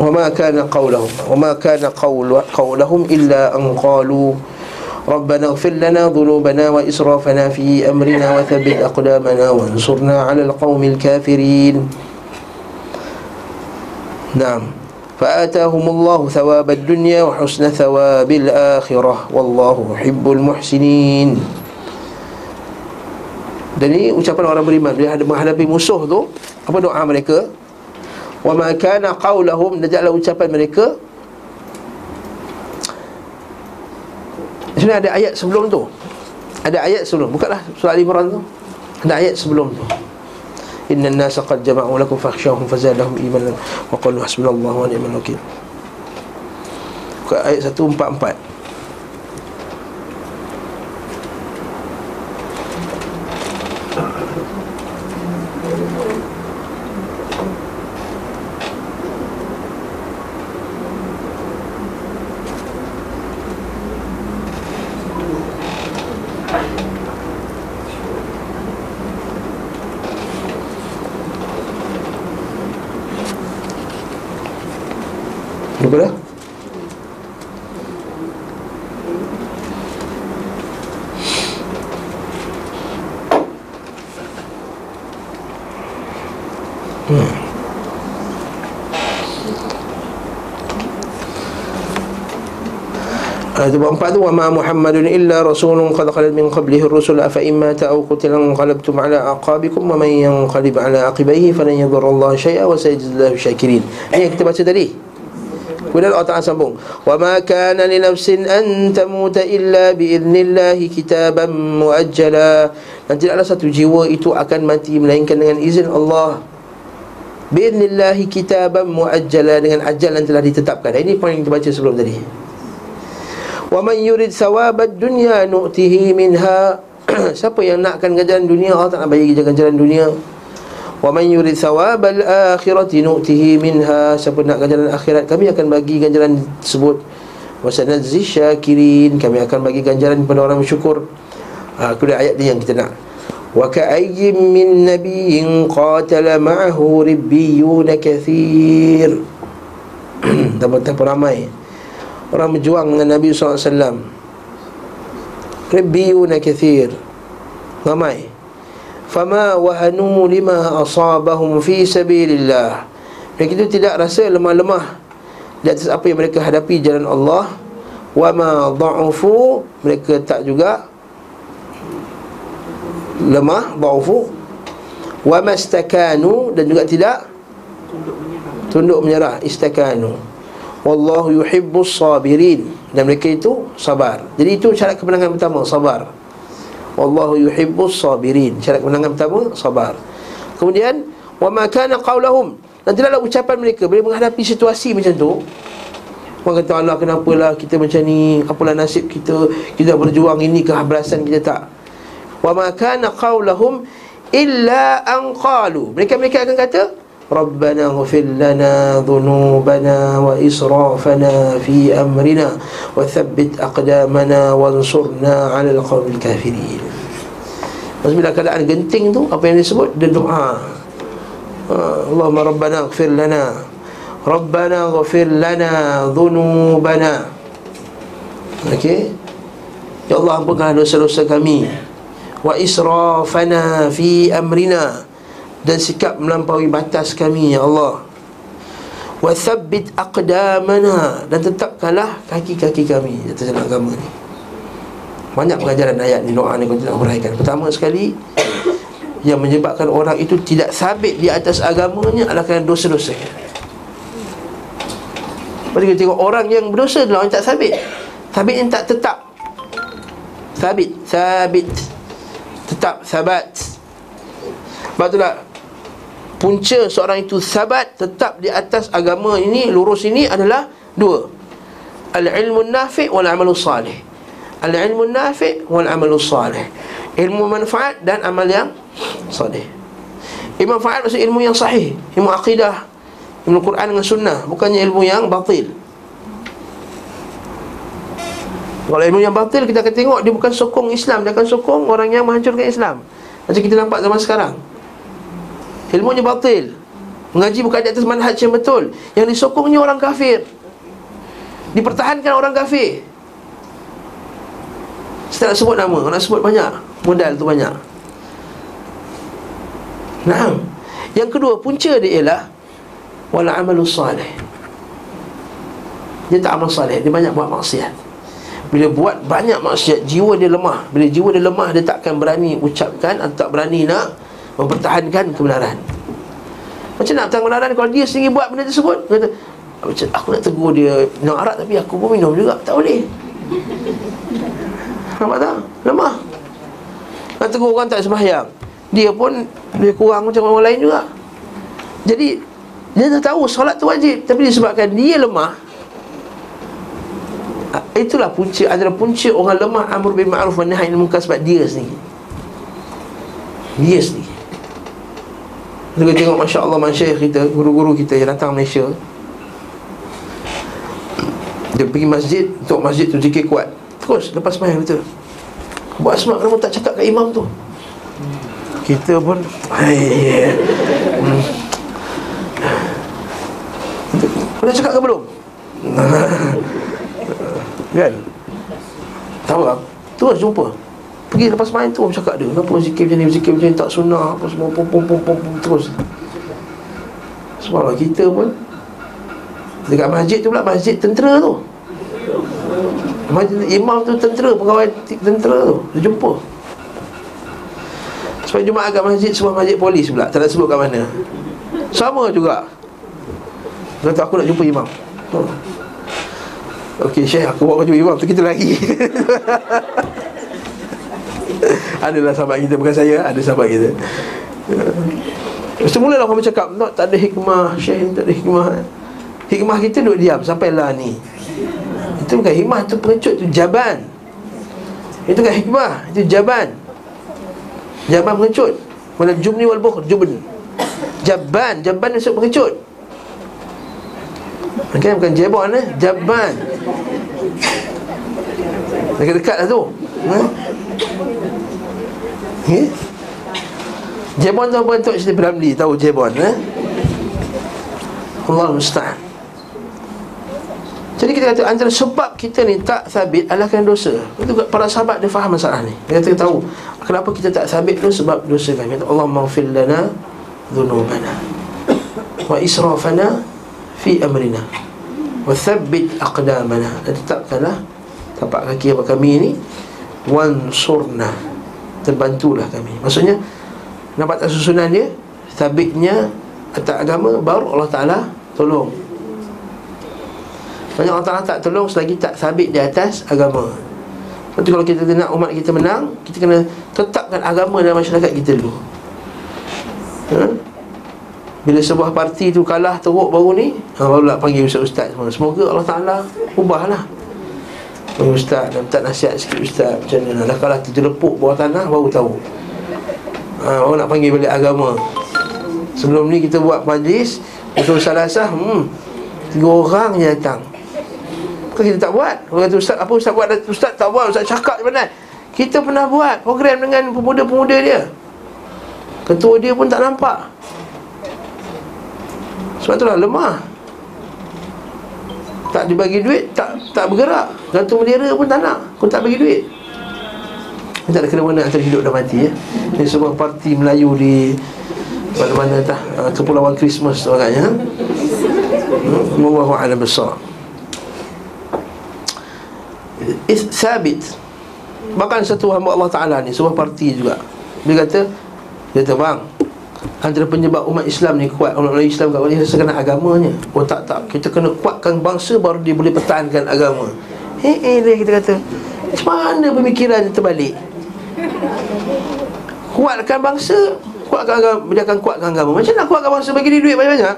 وما كان قولهم وما كان قول قولهم إلا أن قالوا ربنا اغفر لنا ذنوبنا وإسرافنا في أمرنا وثبت أقدامنا وانصرنا على القوم الكافرين نعم فآتاهم الله ثواب الدنيا وحسن ثواب الآخرة والله يحب المحسنين Dan ini ucapan orang beriman Dia menghadapi musuh tu Apa doa mereka? wa ma kana qaulahum najalah ucapan mereka Sebenarnya ada ayat sebelum tu Ada ayat sebelum Bukanlah surah Al-Imran tu Ada ayat sebelum tu inna an-nasa qad jama'u lakum fakhshawhum fazadahum imanan wa qalu hasbunallahu wa ni'mal wakeel ayat 144 4 tu wama muhammadun illa rasulun qad khalat min qablihi ar-rusul afa imma ta'u qutilan qalabtum ala aqabikum wa man yanqalib ala aqibaihi falan yadurallahu shay'a wa sayajzallahu syakirin ayat kita baca tadi. Kemudian Allah Ta'ala sambung وَمَا كَانَ لِنَفْسٍ أَن تَمُوتَ إِلَّا illa اللَّهِ kitaban muajjala. Dan tidaklah satu jiwa itu akan mati Melainkan dengan izin Allah. بِإِذْنِ اللَّهِ كِتَابًا Dengan ajal yang telah ditetapkan. Ini poin yang kita baca sebelum tadi. Wa man yurid sawabad dunya nu'tihi minha Siapa yang nakkan ganjaran dunia Allah Ta'ala bagi ganjaran dunia. Wa man yurid thawabal akhirati nu'tihi minha Siapa nak ganjaran akhirat Kami akan bagi ganjaran tersebut. Wa sanadzi syakirin Kami akan bagi ganjaran kepada orang bersyukur. Ha, Kemudian ayat ni yang kita nak. Wa ka'ayyim min nabiyyin qatala ma'ahu ribbiyun kathir Dan betapa ramai Orang berjuang dengan Nabi SAW Ribbiyun kathir. Ramai. Fama wahanu lima asabahum fi sabilillah. Mereka itu tidak rasa lemah-lemah di atas apa yang mereka hadapi jalan Allah. Wa ma dha'ufu mereka tak juga lemah dha'ufu. Wa mastakanu dan juga tidak tunduk menyerah istakanu wallahu yuhibbus sabirin. Dan mereka itu sabar. Jadi itu syarat kemenangan pertama sabar. Wallahu yuhibbus sabirin. Syarat kemenangan pertama Sabar. Kemudian Wa ma kana qawlahum Dan tidaklah ucapan mereka. Bila menghadapi situasi macam tu Orang kata Allah kenapalah kita macam ni? Apalah nasib kita? Kita berjuang ini kehablasan kita tak? Wa ma kana qawlahum Illa an qalu. Mereka-mereka akan kata ربنا اغفر لنا ذنوبنا وإسرافنا في أمرنا وثبت أقدامنا وانصرنا على القوم الكافرين Maksud bila keadaan genting tu Apa yang disebut? Dia doa ha, Allahumma Rabbana gfir lana Rabbana gfir lana Dhunubana Okey Ya Allah ampunkan dosa-dosa kami Wa israfana fi amrina dan sikap melampaui batas kami ya Allah. Wa thabbit aqdamana dan tetapkanlah kaki-kaki kami atas jalan agama ni. Banyak pengajaran ayat ni doa ni kita nak huraikan pertama sekali yang menyebabkan orang itu tidak sabit di atas agamanya adalah kerana dosa-dosa Mari kita tengok orang yang berdosa adalah orang tak sabit. Sabit yang tak tetap. Sabit Sabit Tetap Sabat. Sebab itulah punca seorang itu sabat tetap di atas agama ini lurus ini adalah dua. Al-ilmu nafi' wal amalu salih. Al-ilmu nafi' wal amalu salih. Ilmu manfaat dan amal yang salih. Ilmu manfaat maksud ilmu yang sahih. Ilmu akidah ilmu Quran dengan sunnah. Bukannya ilmu yang batil. Kalau ilmu yang batil kita akan tengok dia bukan sokong Islam. Dia akan sokong orang yang menghancurkan Islam. Macam kita nampak zaman sekarang Ilmunya batil. Mengaji bukan di atas manhaj yang betul. Yang disokongnya orang kafir. Dipertahankan orang kafir. Saya nak sebut nama. Nak sebut banyak. Modal tu banyak. Nah Yang kedua punca dia ialah Wala amalu salih. Dia tak amal salih. Dia banyak buat maksiat. Bila buat banyak maksiat Jiwa dia lemah. Bila jiwa dia lemah Dia takkan berani ucapkan Atau tak berani nak mempertahankan kebenaran. Macam nak tentang kebenaran kalau dia sendiri buat benda tersebut kata macam aku nak tegur dia minum arak tapi aku pun minum juga. Tak boleh. Nampak tak? Lemah nak tegur orang tak sembahyang. Dia pun lebih kurang macam orang lain juga. Jadi Dia tak tahu solat tu wajib Tapi disebabkan dia lemah Itulah punca Antara punca orang lemah Amr bin Ma'ruf wa Nahi munkar Sebab dia sendiri. Dia sendiri Kita tengok Masya Allah Masya kita Guru-guru kita yang datang Malaysia Dia pergi masjid Untuk masjid tu zikir kuat Terus lepas main kita Buat semak kenapa tak cakap kat imam tu Kita pun hmm. Dah cakap ke belum? (laughs) Kan? Tahu tak? Terus jumpa Pergi lepas main tu cakap dia Kenapa zikir macam ni, zikir macam ni tak sunnah. Apa semua, pum pum pum pum, pum terus. Sebab kita pun Dekat masjid tu pula, masjid tentera tu. Masjid, Imam tu tentera, pegawai tentera tu. Dia jumpa. Sebab Jumaat kat masjid, sebuah masjid polis pula Tak nak sebut kat mana. Sama juga. Dia kata aku nak jumpa imam. Okey Syekh aku bawa baju imam tu kita lagi (laughs) (laughs) Adalah sahabat kita bukan saya Ada sahabat kita. Semula lah orang bercakap tak, tak ada hikmah Syekh tak ada hikmah. Hikmah kita duduk diam Sampailah ni. Itu bukan hikmah Itu pengecut Itu jaban. Itu bukan hikmah Itu jaban. Jaban pengecut. Mana jumni wal bukh Jubn. Jaban Jaban itu pengecut. Okay, bukan jebon eh Jaban. Dekat-dekat lah tu ha? Okay. Jebon tu apa untuk Siti Piramli Tahu jebon eh? Allah musta'an. Jadi kita kata Antara sebab kita ni tak sabit Adalah kerana dosa. Itu para sahabat dia faham masalah ni. Dia kata tahu Kenapa kita tak sabit tu Sebab dosa kami? Allah maghfir lana Dhunubana Wa israfana fi amrina wa thabbit aqdamana. Dan tetapkanlah tapak kaki apa kami ini wansurna. Terbantulah kami. Maksudnya nampak tak susunan dia? Thabitnya atas agama baru Allah Taala tolong. Banyak Allah Taala tak tolong selagi tak sabit di atas agama. Lepas kalau kita nak umat kita menang Kita kena tetapkan agama dalam masyarakat kita dulu. Ha? Bila sebuah parti tu kalah teruk baru ni ha, Barulah panggil ustaz-ustaz semua. Semoga Allah Ta'ala ubahlah Panggil ustaz dan tak nasihat sikit ustaz. Macam mana Dah kalah terjelepuk bawah tanah baru tahu. Ha, Baru nak panggil balik agama. Sebelum ni kita buat majlis Untuk salah sah hmm, Tiga orang je datang. Bukan kita tak buat. Orang kata ustaz apa ustaz buat? Ustaz tak buat Ustaz cakap je mana Kita pernah buat program dengan pemuda-pemuda dia. Ketua dia pun tak nampak. Sebab itulah lemah. Tak dibagi duit Tak tak bergerak Gantung bendera pun tak nak. Kau tak bagi duit. Ini tak ada kena-mena antara hidup dan mati ya. Ini sebuah parti Melayu di Mana-mana tak uh, Kepulauan Christmas tu agaknya hmm? Wallahu a'lam besar Sabit. Bahkan satu hamba Allah Ta'ala ni Sebuah parti juga. Dia kata Dia kata bang Antara penyebab umat Islam ni kuat Umat Islam kat Malaysia Kerana agamanya. Oh tak tak Kita kena kuatkan bangsa Baru dia boleh pertahankan agama Eh eh dia kita kata Macam mana pemikiran terbalik? Kuatkan bangsa Kuatkan agama Dia akan kuatkan agama. Macam nak kuatkan bangsa Bagi dia duit banyak-banyak?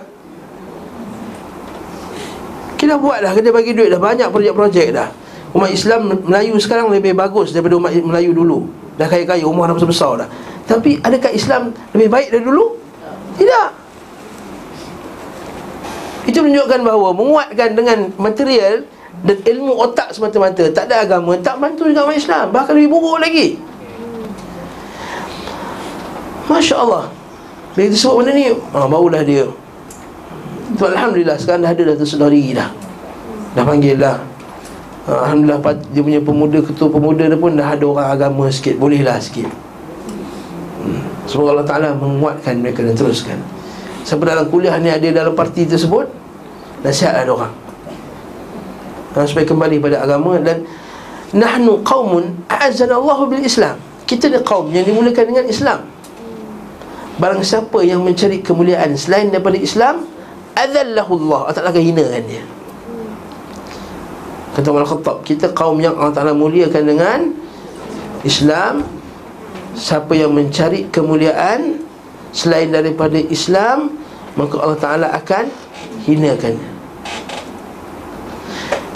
Kita buatlah Kita bagi duit dah Banyak projek-projek dah. Umat Islam Melayu sekarang lebih bagus Daripada umat Melayu dulu. Dah kaya-kaya Umur dah besar-besar dah. Tapi adakah Islam lebih baik dari dulu? Tidak. Itu menunjukkan bahawa Menguatkan dengan material Dan ilmu otak semata-mata Tak ada agama Tak bantu juga orang Islam. Bahkan lebih buruk lagi. Masya Allah Bila kita sebut benda ni ah, Barulah dia. Tu Alhamdulillah Sekarang dah ada dah tersedari dah. Dah panggil dah. Ah, Alhamdulillah dia punya pemuda Ketua pemuda dia pun dah ada orang agama sikit. Bolehlah sikit. Semoga Allah Ta'ala menguatkan mereka dan teruskan. Sampai dalam kuliah ni ada dalam parti tersebut Nasihat ada orang ha, Supaya kembali pada agama Dan Nahnu qawmun a'azzana Allah bil Islam Kita ni kaum yang dimulakan dengan Islam. Barang siapa yang mencari kemuliaan Selain daripada Islam Adallahu Allah. Allah Ta'ala akan hinakan dia. Kata Umar Khattab Kita kaum yang Allah Ta'ala muliakan dengan Islam Siapa yang mencari kemuliaan Selain daripada Islam Maka Allah Ta'ala akan hinakannya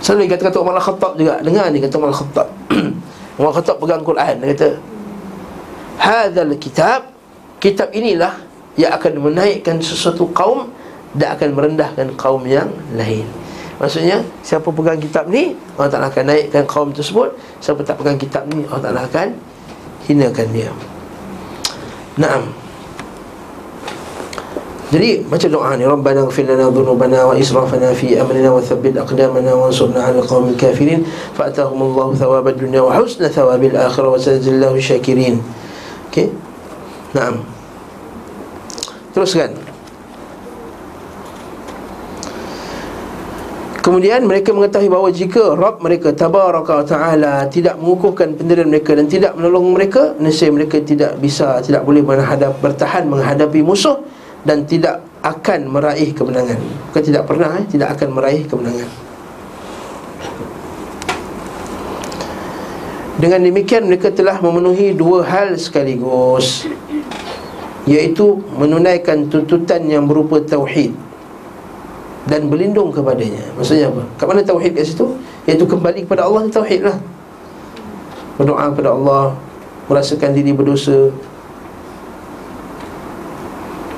Selalu dia kata kata Umar Al-Khattab juga Dengar ni kata Umar Al-Khattab Umar (clears throat) Al-Khattab pegang Quran Dia kata Hadal kitab Kitab inilah Yang akan menaikkan sesuatu kaum Dan akan merendahkan kaum yang lain. Maksudnya Siapa pegang kitab ni Allah Ta'ala akan naikkan kaum tersebut. Siapa tak pegang kitab ni Allah Ta'ala akan Hinakan dia. Naam jadi macam doa ni Rabbana ighfir lana dhunubana wa israfana fi amrina wa thabbit aqdamana wa ansurna 'ala al-qawmil kafirin fa atahum Allah thawab ad-dunya wa husna thawab al-akhirah wa sajjallahu syakirin. Okey. Naam. Teruskan. Kemudian mereka mengetahui bahawa jika Rabb mereka Tabaraka Ta'ala tidak mengukuhkan pendirian mereka dan tidak menolong mereka Nescaya mereka tidak bisa, tidak boleh menghadap, bertahan menghadapi musuh dan tidak akan meraih kemenangan. Bukan tidak pernah eh, tidak akan meraih kemenangan. Dengan demikian mereka telah memenuhi dua hal sekaligus iaitu menunaikan tuntutan yang berupa tauhid dan berlindung kepadanya. Maksudnya apa? Kat mana tauhid kat situ? Iaitu kembali kepada Allah tauhidlah. Berdoa kepada Allah, merasakan diri berdosa,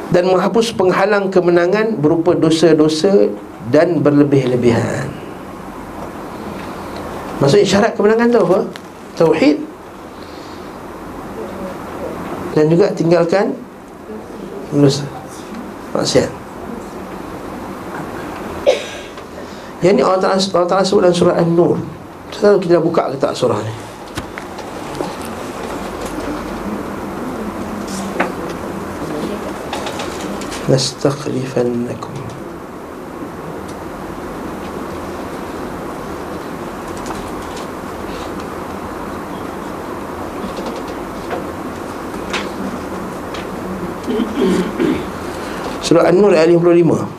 dan menghapus penghalang kemenangan berupa dosa-dosa dan berlebih-lebihan. Maksudnya syarat kemenangan tu apa? Tauhid dan juga tinggalkan dosa. Maksiat. Yang ni Allah Ta'ala, Allah Ta'ala sebut dalam surah An-Nur Selalu kita buka ke tak surah ni لستخلفنكم Surah An-Nur ayat 55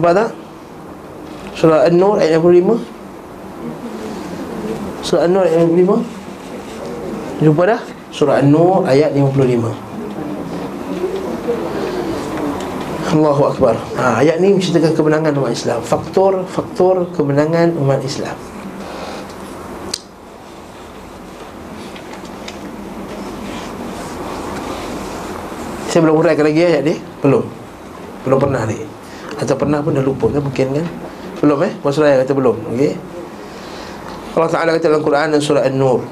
Nampak tak? Surah An-Nur ayat 55 Surah An-Nur ayat 55 Jumpa dah? Surah An-Nur ayat 55 Allahu Akbar. Ha, Ayat ni menceritakan kemenangan umat Islam. Faktor-faktor kemenangan umat Islam. Saya belum uraikan lagi ayat ni. Belum. Belum pernah ni atau pernah pun dah lupa kan mungkin kan Belum eh Puan Suraya kata belum Okey Allah Ta'ala kata dalam Quran dan surah An-Nur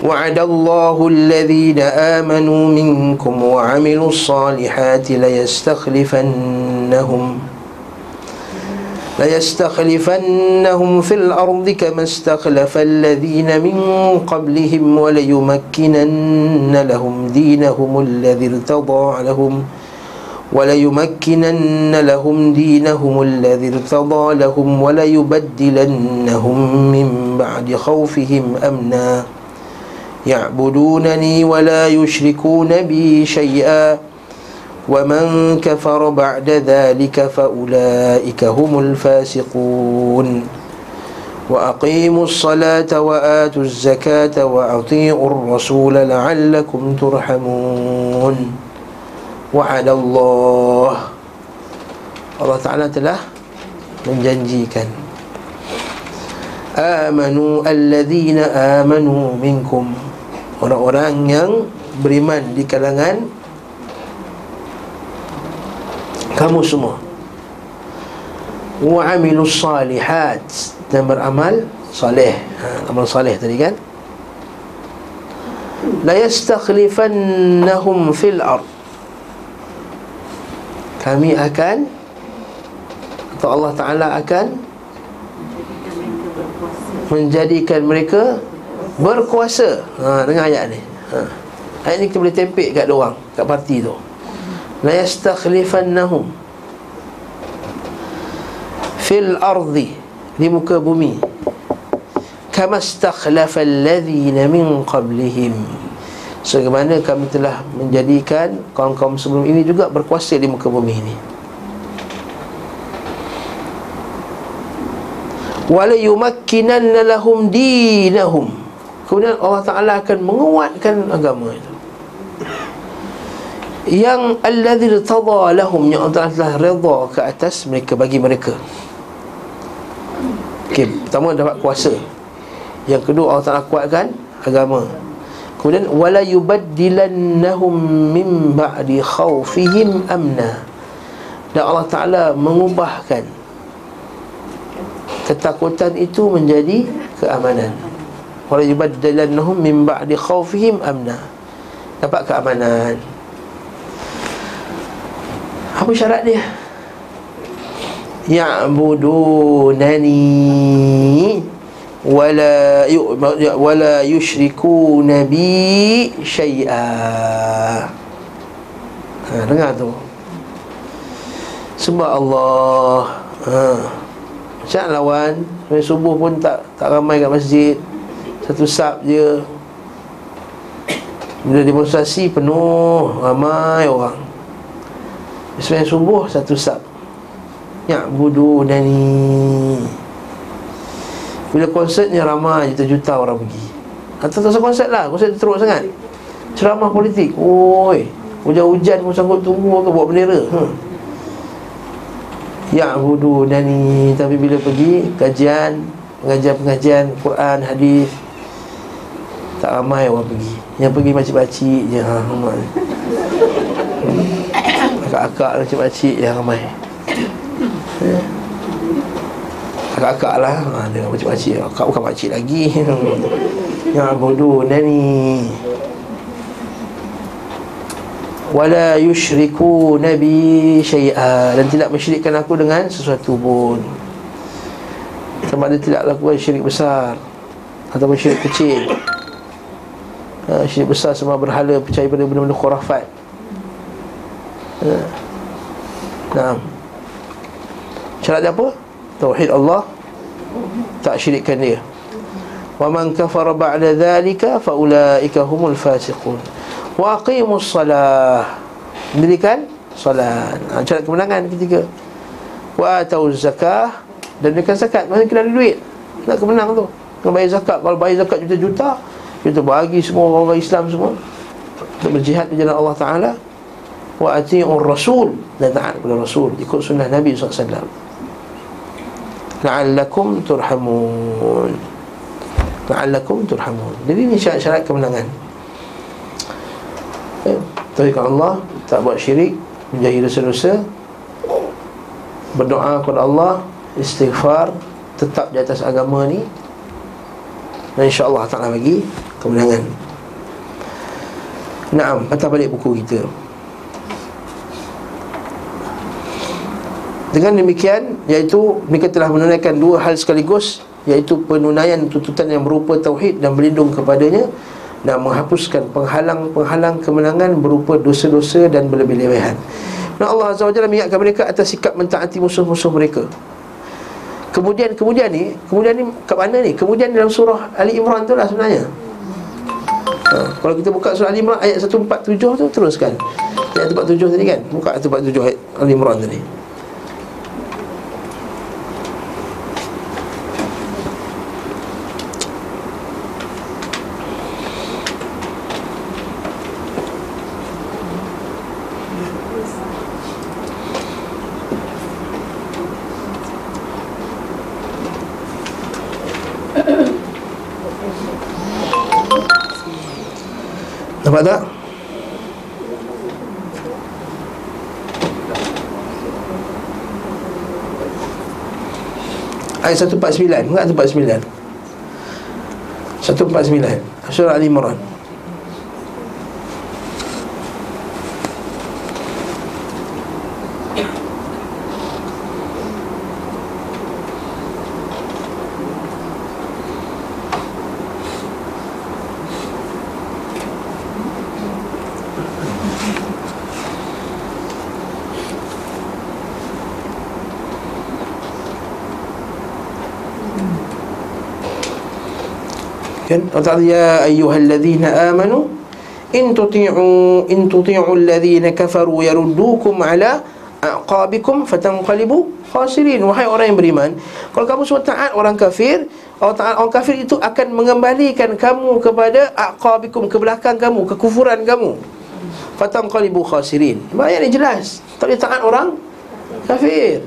وعد الله الذين آمنوا منكم وعملوا الصالحات ليستخلفنهم ليستخلفنهم في الأرض كما استخلف الذين من قبلهم وليمكنن لهم دينهم الذي ارتضى لهم وليمكنن لهم دينهم الذي ارتضى لهم وليبدلنهم من بعد خوفهم أمنا. يعبدونني ولا يشركون بي شيئا. ومن كفر بعد ذلك فأولئك هم الفاسقون. وأقيموا الصلاة وآتوا الزكاة وأطيعوا الرسول لعلكم ترحمون. وعلى الله. Allah Ta'ala telah menjanjikan. Amanu alladhina amanu minkum Orang-orang yang beriman di kalangan kamu semua. Wa amilus salihat. Dan beramal soleh. Ha, amal soleh tadi kan? La yastakhlifannahum fil ard. Kami akan atau Allah Taala akan menjadikan mereka Berkuasa. Ha, Dengar ayat ni. Ha. Ayat ni kita boleh tempik kat orang Kat parti tu La yastakhlifannahum Fil ardi Di muka bumi. Kama stakhlafa alladhina min qablihim Sebagaimana kami telah menjadikan Kaum-kaum sebelum ini juga berkuasa di muka bumi ini. Wala yumakkinanna lahum dinahum Kemudian Allah Ta'ala akan menguatkan agama itu Yang Alladhi tada lahum Yang Allah Ta'ala reda ke atas mereka Bagi mereka. Okey, pertama dapat kuasa. Yang kedua Allah Ta'ala kuatkan agama. Kemudian Wala yubaddilannahum min ba'di khawfihim amna. Dan Allah Ta'ala mengubahkan Ketakutan itu menjadi keamanan. Wala yubaddalannahum min ba'di khawfihim amna. Dapat keamanan apa syarat dia? Ya'budunani wala yu, wala yushriku nabi syai'a. Ha, dengar tu. Sebab Allah ha. macam lawan subuh pun tak tak ramai kat masjid. Satu sub je. Bila demonstrasi penuh Ramai orang Sebenarnya subuh satu sub Ya budu nani Bila konsertnya ramai juta-juta orang pergi. Atau tak konsert lah Konsert teruk sangat. Ceramah politik Oi Hujan-hujan pun sanggup tunggu ke buat bendera. Hmm. Ya budu nani Tapi bila pergi Kajian Pengajian-pengajian Quran, hadis tak ramai orang pergi. Yang pergi makcik-makcik je ha, Akak-akak lah makcik-makcik yang ramai. Eh? Akak-akak lah. Ha, Dengan makcik-makcik Akak bukan makcik lagi. (laughs) Ya bodoh nani Wala yushriku nabi syai'a. Dan tidak mensyirikkan aku dengan sesuatu pun. Sama ada tidak lakukan syirik besar. Atau syirik kecil. Ha, Syirik besar semua berhala Percaya pada benda-benda khurafat ha. Nah Syarat dia apa? Tauhid Allah. Tak syirikkan dia. Wa man kafara ba'da dhalika Fa ulaika humul fasiqun. Wa aqimus salah. Mendirikan salat. Ha, Syarat kemenangan ketiga. Wa atau zakah. Dan berikan zakat. Maksudnya kena ada duit. Nak kemenang tu. Kena bayar zakat. Kalau bayar zakat juta-juta kita bagi semua orang Islam semua. Untuk berjihad di jalan Allah Ta'ala Wa ati'ur rasul Dan taat kepada rasul. Ikut sunnah Nabi SAW La'allakum turhamun. La'allakum turhamun. Jadi ini syarat-syarat kemenangan. Eh, Tauhidkan Allah Tak buat syirik Menjahil dosa-dosa Berdoa kepada Allah Istighfar Tetap di atas agama ni Dan insyaAllah ta'ala bagi kemenangan. Naam, patah balik buku kita Dengan demikian Iaitu mereka telah menunaikan dua hal sekaligus Iaitu penunaian tuntutan yang berupa Tauhid dan berlindung kepadanya Dan menghapuskan penghalang-penghalang kemenangan Berupa dosa-dosa dan berlebih-lebihan. Dan Allah Azza wa Jalla mengingatkan mereka atas sikap mentaati musuh-musuh mereka. Kemudian kemudian ni, kemudian ni kat mana ni? Kemudian dalam surah Ali Imran tu lah sebenarnya. Ha, Kalau kita buka surah Al-Imran ayat 147 tu teruskan. Ayat 147 tadi kan? Buka ayat 147 ayat Al-Imran tadi Nampak tak? Ayat 149 Enggak 149 149 Surah Al-Imran kan Allah Ta'ala ya ayyuhalladzina amanu in tuti'u in tuti'u alladhina kafaru yaruddukum ala aqabikum fatanqalibu khasirin. Wahai orang yang beriman kalau kamu semua taat orang kafir orang taat orang kafir itu akan mengembalikan kamu kepada aqabikum ke belakang kamu kekufuran kamu. Fatanqalibu khasirin. Ayat ni jelas. Tak boleh taat orang kafir.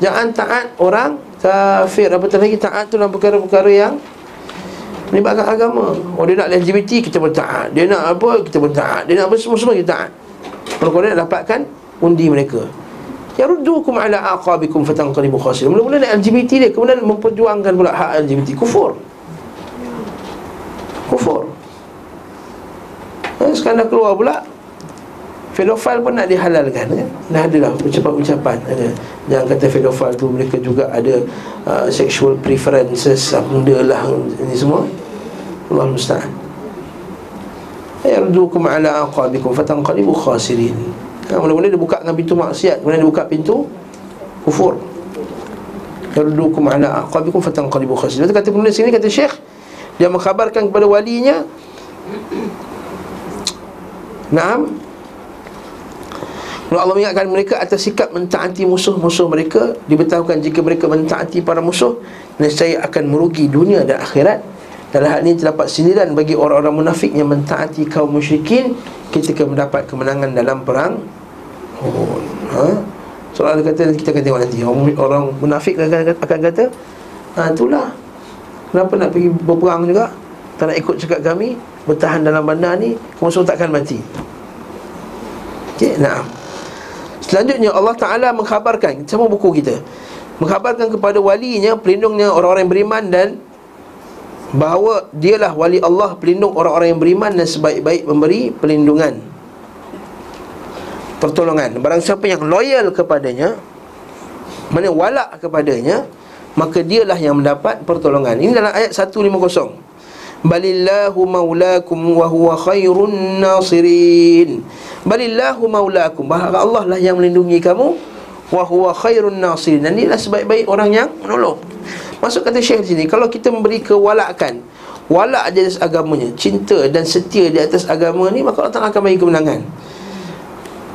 Jangan taat orang kafir. Apatah lagi? Taat tu dalam perkara-perkara yang melibatkan agama. Oh dia nak LGBT kita bertaat Dia nak apa kita bertaat Dia nak apa semua-semua kita taat. Kalau kau nak dapatkan undi mereka. Ya ruddukum ala aqabikum fatanqalibu khasir. Mula-mula nak LGBT dia Kemudian memperjuangkan pula hak LGBT Kufur. Kufur. Eh, Sekarang dah keluar pula Pedofil pun nak dihalalkan kan? Dah ada lah ucapan-ucapan ada. Jangan kata pedofil tu mereka juga ada uh, Sexual preferences Benda lah ini semua. Allah musta'an. Yardukum ala aqabikum Fatanqalibu khasirin. Ha, Mula-mula dia buka dengan pintu maksiat Kemudian dia buka pintu kufur. Yardukum ala aqabikum Fatanqalibu khasirin. Kata penulis sini kata syekh Dia mengkhabarkan kepada walinya (clears throat) Naam Allah mengingatkan mereka atas sikap mentaati musuh-musuh mereka Diberitahukan jika mereka mentaati para musuh Nescaya akan merugi dunia dan akhirat dalam hal ini terdapat sindiran bagi orang-orang munafik yang mentaati kaum musyrikin ketika mendapat kemenangan dalam perang Uhud. Ha? Soalan kata kita akan tengok nanti orang, munafik akan, akan kata, ha, itulah. Kenapa nak pergi berperang juga? Tak nak ikut cakap kami Bertahan dalam bandar ni Kamu semua takkan mati Okey, nah Selanjutnya Allah Ta'ala mengkhabarkan Sama buku kita Mengkhabarkan kepada walinya Pelindungnya orang-orang yang beriman dan bahawa dialah wali Allah pelindung orang-orang yang beriman dan sebaik-baik memberi pelindungan pertolongan. Barang siapa yang loyal kepadanya mana walak kepadanya maka dialah yang mendapat pertolongan. Ini dalam ayat 150 balillahu maulakum wa huwa khairun nasirin balillahu maulakum. Bahawa Allah lah yang melindungi kamu. Wa huwa khairun nasirin. Dan inilah sebaik-baik orang yang menolong. Masuk kata Syekh di sini Kalau kita memberi kewalakan Walak di atas agamanya Cinta dan setia di atas agama ni Maka Allah akan bagi kemenangan.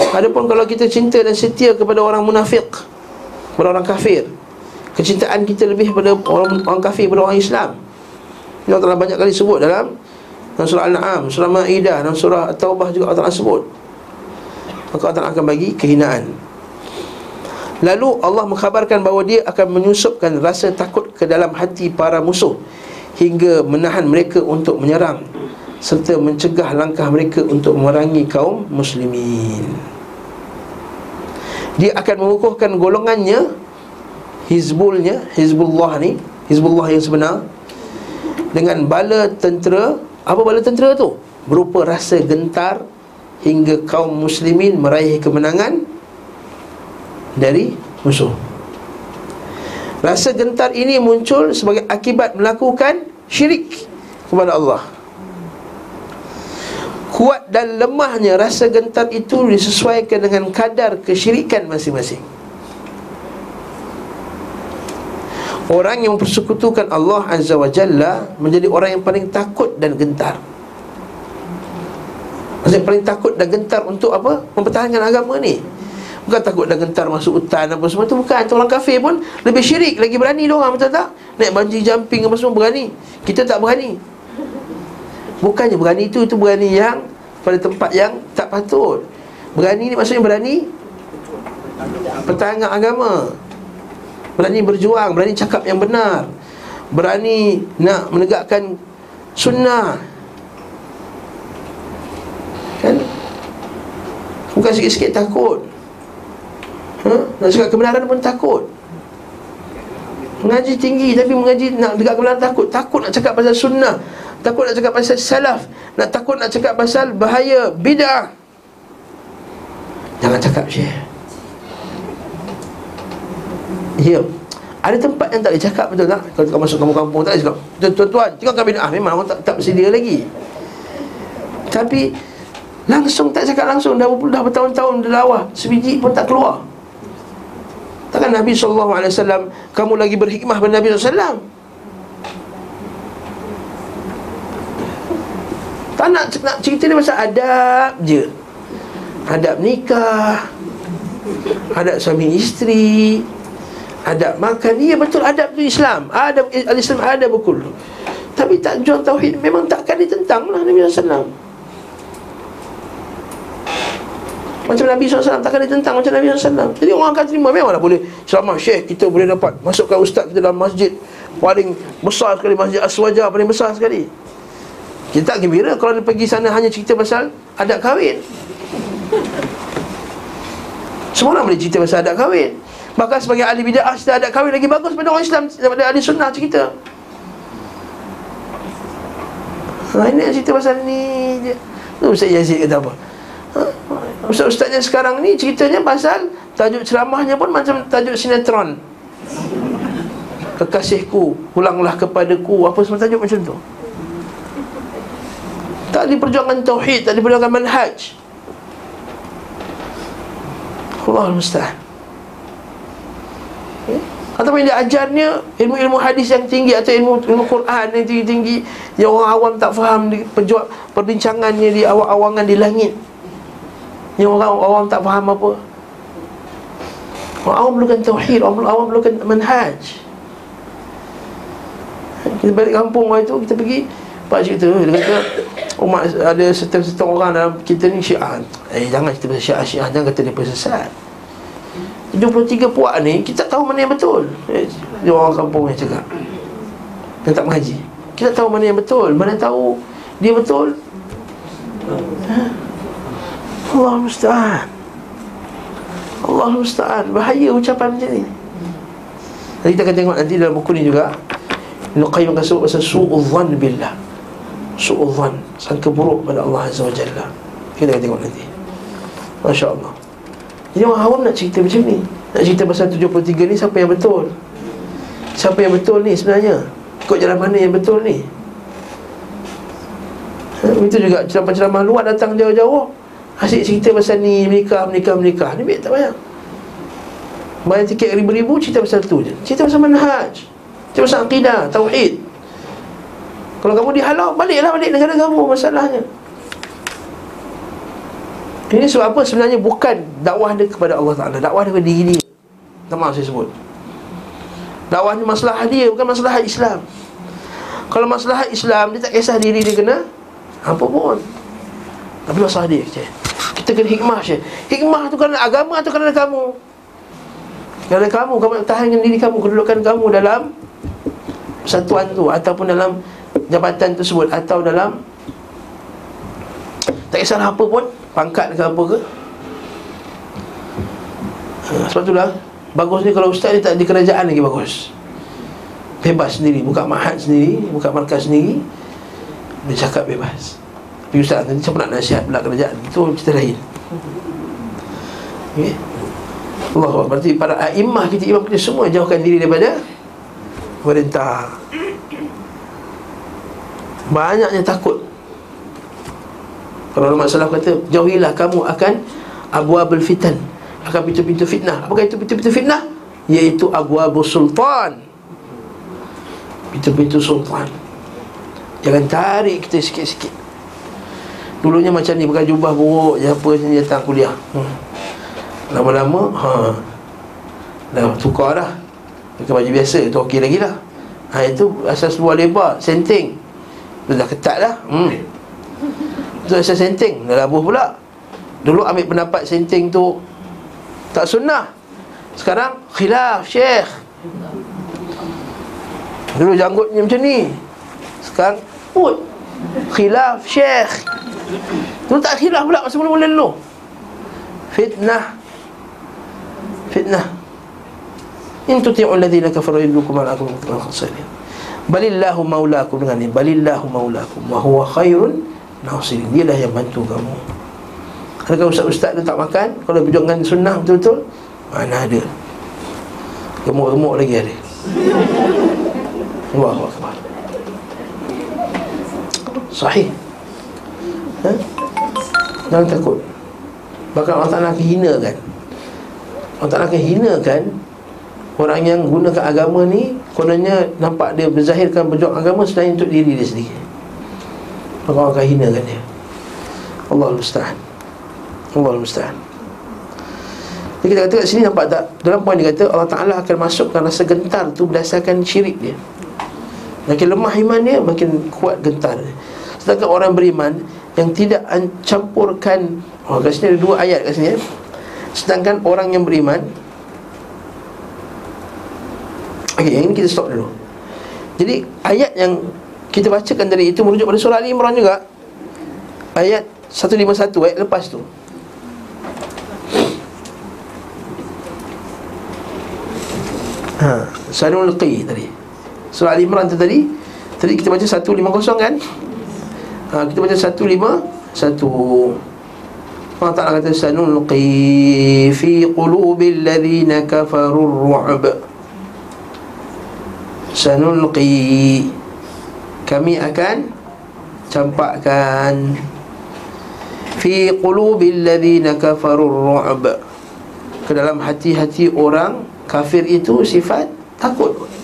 Adapun kalau kita cinta dan setia kepada orang munafik Kepada orang kafir Kecintaan kita lebih kepada orang, orang kafir kepada orang Islam. Ini Allah banyak kali sebut dalam surah Al-Na'am, surah Ma'idah dan surah At-Taubah juga Allah sebut Maka Allah akan bagi kehinaan. Lalu Allah mengkhabarkan bahawa dia akan menyusupkan rasa takut ke dalam hati para musuh Hingga menahan mereka untuk menyerang Serta mencegah langkah mereka untuk memerangi kaum muslimin. Dia akan mengukuhkan golongannya Hizbulnya, Hizbullah ni Hizbullah yang sebenar Dengan bala tentera. Apa bala tentera tu? Berupa rasa gentar Hingga kaum muslimin meraih kemenangan dari musuh. Rasa gentar ini muncul sebagai akibat melakukan syirik kepada Allah. Kuat dan lemahnya rasa gentar itu disesuaikan dengan kadar kesyirikan masing-masing. Orang yang mempersekutukan Allah Azza wa Jalla Menjadi orang yang paling takut dan gentar Maksudnya paling takut dan gentar untuk apa? Mempertahankan agama ni. Bukan takut dah gentar masuk hutan apa semua tu Bukan. Orang kafir pun lebih syirik Lagi berani dia orang betul tak? Naik banji jumping apa semua berani. Kita tak berani. Bukannya berani itu Itu berani yang Pada tempat yang tak patut. Berani ni maksudnya berani Pertahanan agama. Berani berjuang Berani cakap yang benar. Berani nak menegakkan Sunnah Kan? Bukan sikit-sikit takut. Ha? Nak cakap kebenaran pun takut. Mengaji tinggi tapi mengaji nak dekat kebenaran takut. Takut nak cakap pasal sunnah. Takut nak cakap pasal salaf. Nak Takut nak cakap pasal bahaya bid'ah. Jangan cakap syekh. Ya. Ada tempat yang tak boleh cakap betul tak? Kalau kau masuk kampung-kampung tak boleh cakap. Tuan-tuan, tinggalkan bid'ah. Memang orang tak, tak bersedia lagi. Tapi Langsung tak cakap langsung. Dah, dah bertahun-tahun dah Sebiji pun tak keluar. Takkan Nabi SAW Kamu lagi berhikmah pada Nabi SAW Tak nak, nak cerita dia pasal adab je. Adab nikah Adab suami isteri Adab makan. Ya betul adab tu Islam. Adab Al-Islam ada betul Tapi tak jual tauhid Memang takkan ditentang lah Nabi SAW Macam Nabi SAW Takkan ditentang macam Nabi SAW Jadi orang akan terima Memanglah boleh. Selama syekh kita boleh dapat Masukkan ustaz kita dalam masjid Paling besar sekali Masjid Aswaja paling besar sekali. Kita tak gembira Kalau dia pergi sana Hanya cerita pasal Adat kahwin. Semua orang boleh cerita pasal adat kahwin. Bahkan sebagai ahli bid'ah Cerita adat kahwin lagi bagus Daripada orang Islam Daripada ahli sunnah cerita. Ha, ini cerita pasal ni je. Ustaz Yazid kata apa? Ustaz-ustaznya sekarang ni ceritanya pasal tajuk ceramahnya pun macam tajuk sinetron. Kekasihku, pulanglah kepadaku, apa semua tajuk macam tu. Tak diperjuangkan tauhid, tak diperjuangkan manhaj. Allah musta'an. Ataupun dia ajarnya ilmu-ilmu hadis yang tinggi Atau ilmu ilmu Quran yang tinggi-tinggi Yang orang awam tak faham di, perjuang, Perbincangannya di awang-awangan di langit Yang orang awam tak faham apa. Orang awam perlukan tauhid Orang awam perlukan manhaj. Kita balik kampung waktu itu Kita pergi Pak cerita Dia kata Umat ada setengah-setengah orang dalam kita ni syiah. Eh jangan kita pasal syiah-syiah Jangan kata dia sesat 73 puak ni Kita tahu mana yang betul. Eh, Dia orang kampung yang cakap. Yang tak mengaji. Kita tahu mana yang betul. Mana tahu Dia betul Allah musta'an. Allah musta'an. Bahaya ucapan macam ni. Nanti kita akan tengok nanti dalam buku ni juga. Qayyim akan sebut pasal Su'udhan billah. Su'udhan Sangka buruk pada Allah Azza wa Jalla. Kita akan tengok nanti. Masya Allah jadi orang awam nak cerita macam ni. Nak cerita pasal 73 ni siapa yang betul? Siapa yang betul ni sebenarnya? Ikut jalan mana yang betul ni? Ha, Itu juga ceramah-ceramah luar datang jauh-jauh Asyik cerita pasal ni Menikah, menikah, menikah. Ni tak payah. Bayar tiket ribu-ribu cerita pasal tu je. Cerita pasal manhaj. Cerita pasal akidah, tauhid. Kalau kamu dihalau, baliklah balik negara kamu Masalahnya. Ini sebab apa? Sebenarnya bukan dakwah dia kepada Allah Ta'ala. Dakwah dia kepada diri dia. Tak saya sebut. Dakwah ni masalah dia bukan masalah Islam. Kalau masalah Islam Dia tak kisah diri dia kena Apa pun Tapi masalah dia cik. Kita kena hikmah cik. Hikmah tu kerana agama atau kerana kamu? Kerana kamu Kamu nak tahan diri kamu Kedudukan kamu dalam Persatuan tu Ataupun dalam Jabatan tersebut Atau dalam Tak kisah apa pun pangkat ke apa ke. Ha, sebab itulah bagus ni kalau ustaz ni tak di kerajaan lagi bagus. Bebas sendiri buka mahat sendiri buka markas sendiri dia cakap bebas tapi ustaz nanti siapa nak nasihat pula kerajaan itu cerita lain. Okay. Allah berarti para imam kita imam kita semua jauhkan diri daripada pemerintah banyaknya takut. Kalau ulama salaf kata Jauhilah kamu akan Abu Abul Fitan Akan pintu-pintu fitnah. Apakah itu pintu-pintu fitnah? Iaitu Abu Abu Sultan. Pintu-pintu sultan. Jangan tarik kita sikit-sikit Dulunya macam ni Pakai jubah buruk je Apa ni datang kuliah. Hmm. Lama-lama ha. Dah tukar dah. Pakai baju biasa Itu okey lagi lah ha, Itu asas buah lebar Senting. Itu dah ketat dah hmm. Tu asal senting Dah labuh pula. Dulu ambil pendapat senting tu Tak sunnah. Sekarang khilaf syekh. Dulu janggutnya macam ni. Sekarang put. Khilaf syekh Dulu tak khilaf pula masa mula-mula dulu Fitnah. Fitnah. In tuti'u alladhina kafaru yudlukum ala'akum Balillahu maulakum dengan ni. Balillahu maulakum. Wa huwa khairun Nasirin. Dia lah yang bantu kamu. Kalau ustaz-ustaz tu tak makan? Kalau berjuangkan sunnah betul-betul? Mana ada. Gemuk-gemuk lagi ada. Allahu Akbar. Sahih ha? Jangan takut. Bahkan Allah Ta'ala akan hinakan Allah Ta'ala akan hinakan Orang yang gunakan agama ni Kononnya nampak dia berzahirkan berjuang agama Selain untuk diri dia sendiri. Orang akan hinakan dia? Allah Al-Musta'an Allah Al-Musta'an Jadi kita kata kat sini nampak tak? Dalam poin dia kata Allah Ta'ala akan masukkan rasa gentar tu Berdasarkan syirik dia. Makin lemah iman dia Makin kuat gentar Sedangkan orang beriman Yang tidak campurkan Oh kat sini ada dua ayat kat sini ya. Sedangkan orang yang beriman Okey, yang ini kita stop dulu. Jadi ayat yang kita bacakan tadi itu merujuk pada surah Al-Imran juga. Ayat 151 ayat lepas tu. Ha, Sanul Qi tadi. Surah Al-Imran tu tadi. Tadi kita baca 150 kan ha, Kita baca 151 Allah Ta'ala kata Sanulqi fi qulubil ladhina kafarur ru'b Sanulqi. Kami akan Campakkan. Fi qulubil ladhina kafarur ru'b Ke dalam hati-hati orang Kafir itu sifat takut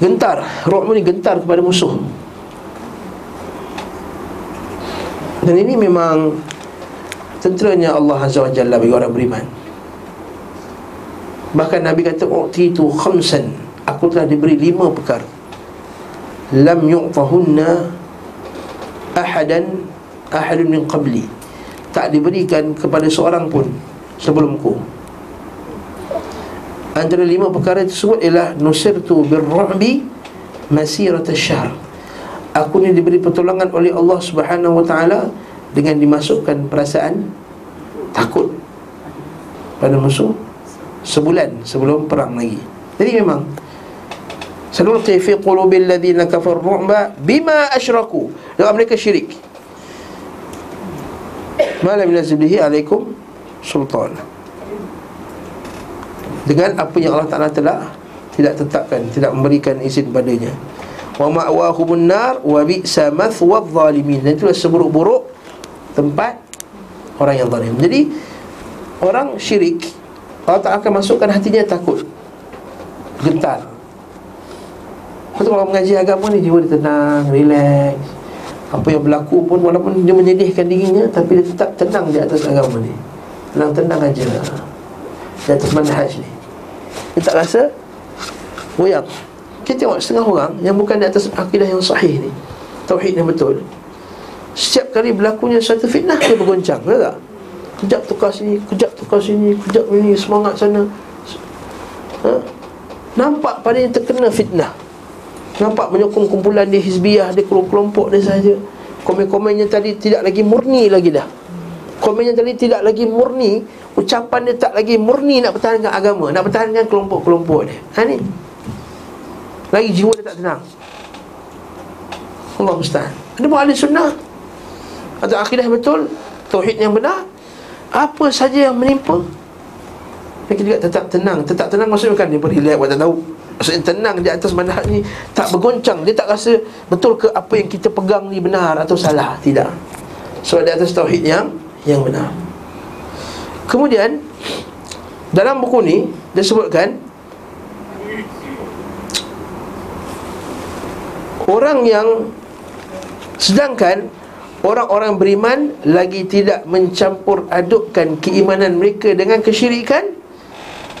Gentar. Ru'b ni gentar kepada musuh. Dan ini memang tenteranya Allah Azza wa Jalla bagi orang beriman. Bahkan Nabi kata U'ti tu khamsan. Aku telah diberi lima perkara. Lam yu'tahunna Ahadan Ahadun min qabli. Tak diberikan kepada seorang pun Sebelumku Antara lima perkara tersebut ialah Nusirtu birru'bi Masirata syahr aku ni diberi pertolongan oleh Allah Subhanahu Wa Taala dengan dimasukkan perasaan takut pada musuh sebulan sebelum perang lagi. Jadi memang Sanulqi fi qulubil ladzina kafaru ru'ba bima asyraku. Dalam mereka syirik. Malam nazbihi alaikum sultan. Dengan apa yang Allah Taala telah tidak tetapkan, tidak memberikan izin padanya wa ma'wahumun nar wa bi'sa mathwa dan itulah seburuk-buruk tempat orang yang zalim. Jadi orang syirik Allah tak akan masukkan hatinya takut gentar. Lepas kalau mengaji agama ni jiwa dia tenang, relax. Apa yang berlaku pun walaupun dia menyedihkan dirinya Tapi dia tetap tenang di atas agama ni. Tenang-tenang aja Di atas manhaj ni. Dia tak rasa? Goyang. Kita tengok setengah orang yang bukan di atas akidah yang sahih ni. Tauhid yang betul. Setiap kali berlakunya satu fitnah Dia bergoncang, betul tak? Kejap tukar sini, kejap tukar sini Kejap ini, semangat sana. Ha? Nampak pada yang terkena fitnah. Nampak menyokong kumpulan dia hizbiyah Dia kelompok dia saja. Komen-komennya tadi tidak lagi murni lagi dah Komennya tadi tidak lagi murni Ucapan dia tak lagi murni nak pertahankan agama Nak pertahankan kelompok-kelompok dia. Ha ni. Lagi jiwa dia tak tenang. Allah mustahil Ada pun ahli sunnah. Atau akidah betul Tauhid yang benar Apa saja yang menimpa Mereka juga tetap tenang. Tetap tenang maksudnya kan Dia berilek buat tak tahu. Maksudnya tenang di atas manhaj ni Tak bergoncang. Dia tak rasa Betul ke apa yang kita pegang ni benar Atau salah. Tidak. Sebab so, di atas tauhid yang Yang benar. Kemudian Dalam buku ni Dia sebutkan Orang yang Sedangkan Orang-orang beriman Lagi tidak mencampur adukkan Keimanan mereka dengan kesyirikan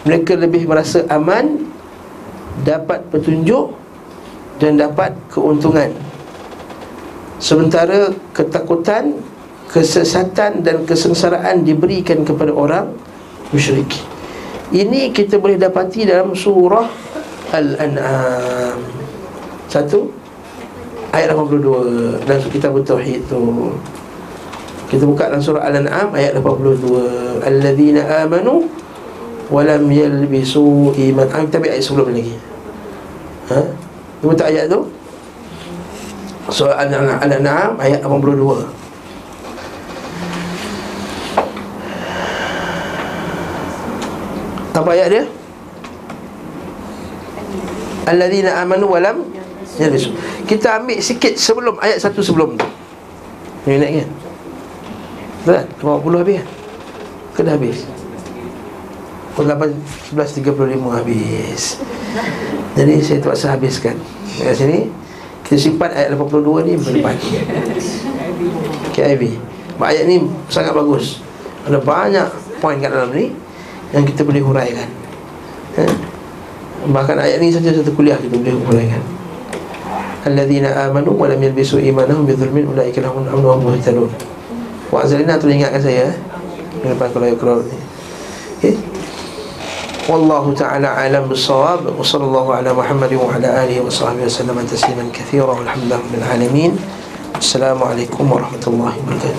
Mereka lebih merasa aman Dapat petunjuk Dan dapat keuntungan. Sementara ketakutan Kesesatan dan kesengsaraan Diberikan kepada orang Musyrik. Ini kita boleh dapati dalam surah Al-An'am. Satu ayat 82 dalam kitab tauhid tu. Kita buka dalam surah al-an'am ayat 82 alladzina amanu wa lam yalbisu iman. Ah, kita ambil ayat sebelum lagi. Ha? Kita tak ayat tu. Surah al-an'am ayat 82 apa ayat dia? Alladzina amanu wa lam yalbisu. Kita ambil sikit sebelum ayat satu sebelum tu. Ni ingat kan? Betul? Kan? 50 habis kan? Ke dah habis? Pukul 8, 11.35 habis. Jadi saya terpaksa habiskan. Kat sini Kita simpan ayat 82 ni minggu depan. KIV Ayat ni sangat bagus. Ada banyak poin kat dalam ni yang kita boleh huraikan ha? Bahkan ayat ni saja satu kuliah kita boleh huraikan Alladzina amanu wa lam yalbisu imanahum bidhulmin ulaika lahum amnu wa muhtadun. Wa azalina tu ingatkan saya eh? depan kalau ikra ni. والله تعالى اعلم بالصواب وصلى الله على محمد وعلى اله وصحبه وسلم تسليما كثيرا والحمد لله رب العالمين السلام عليكم ورحمه الله وبركاته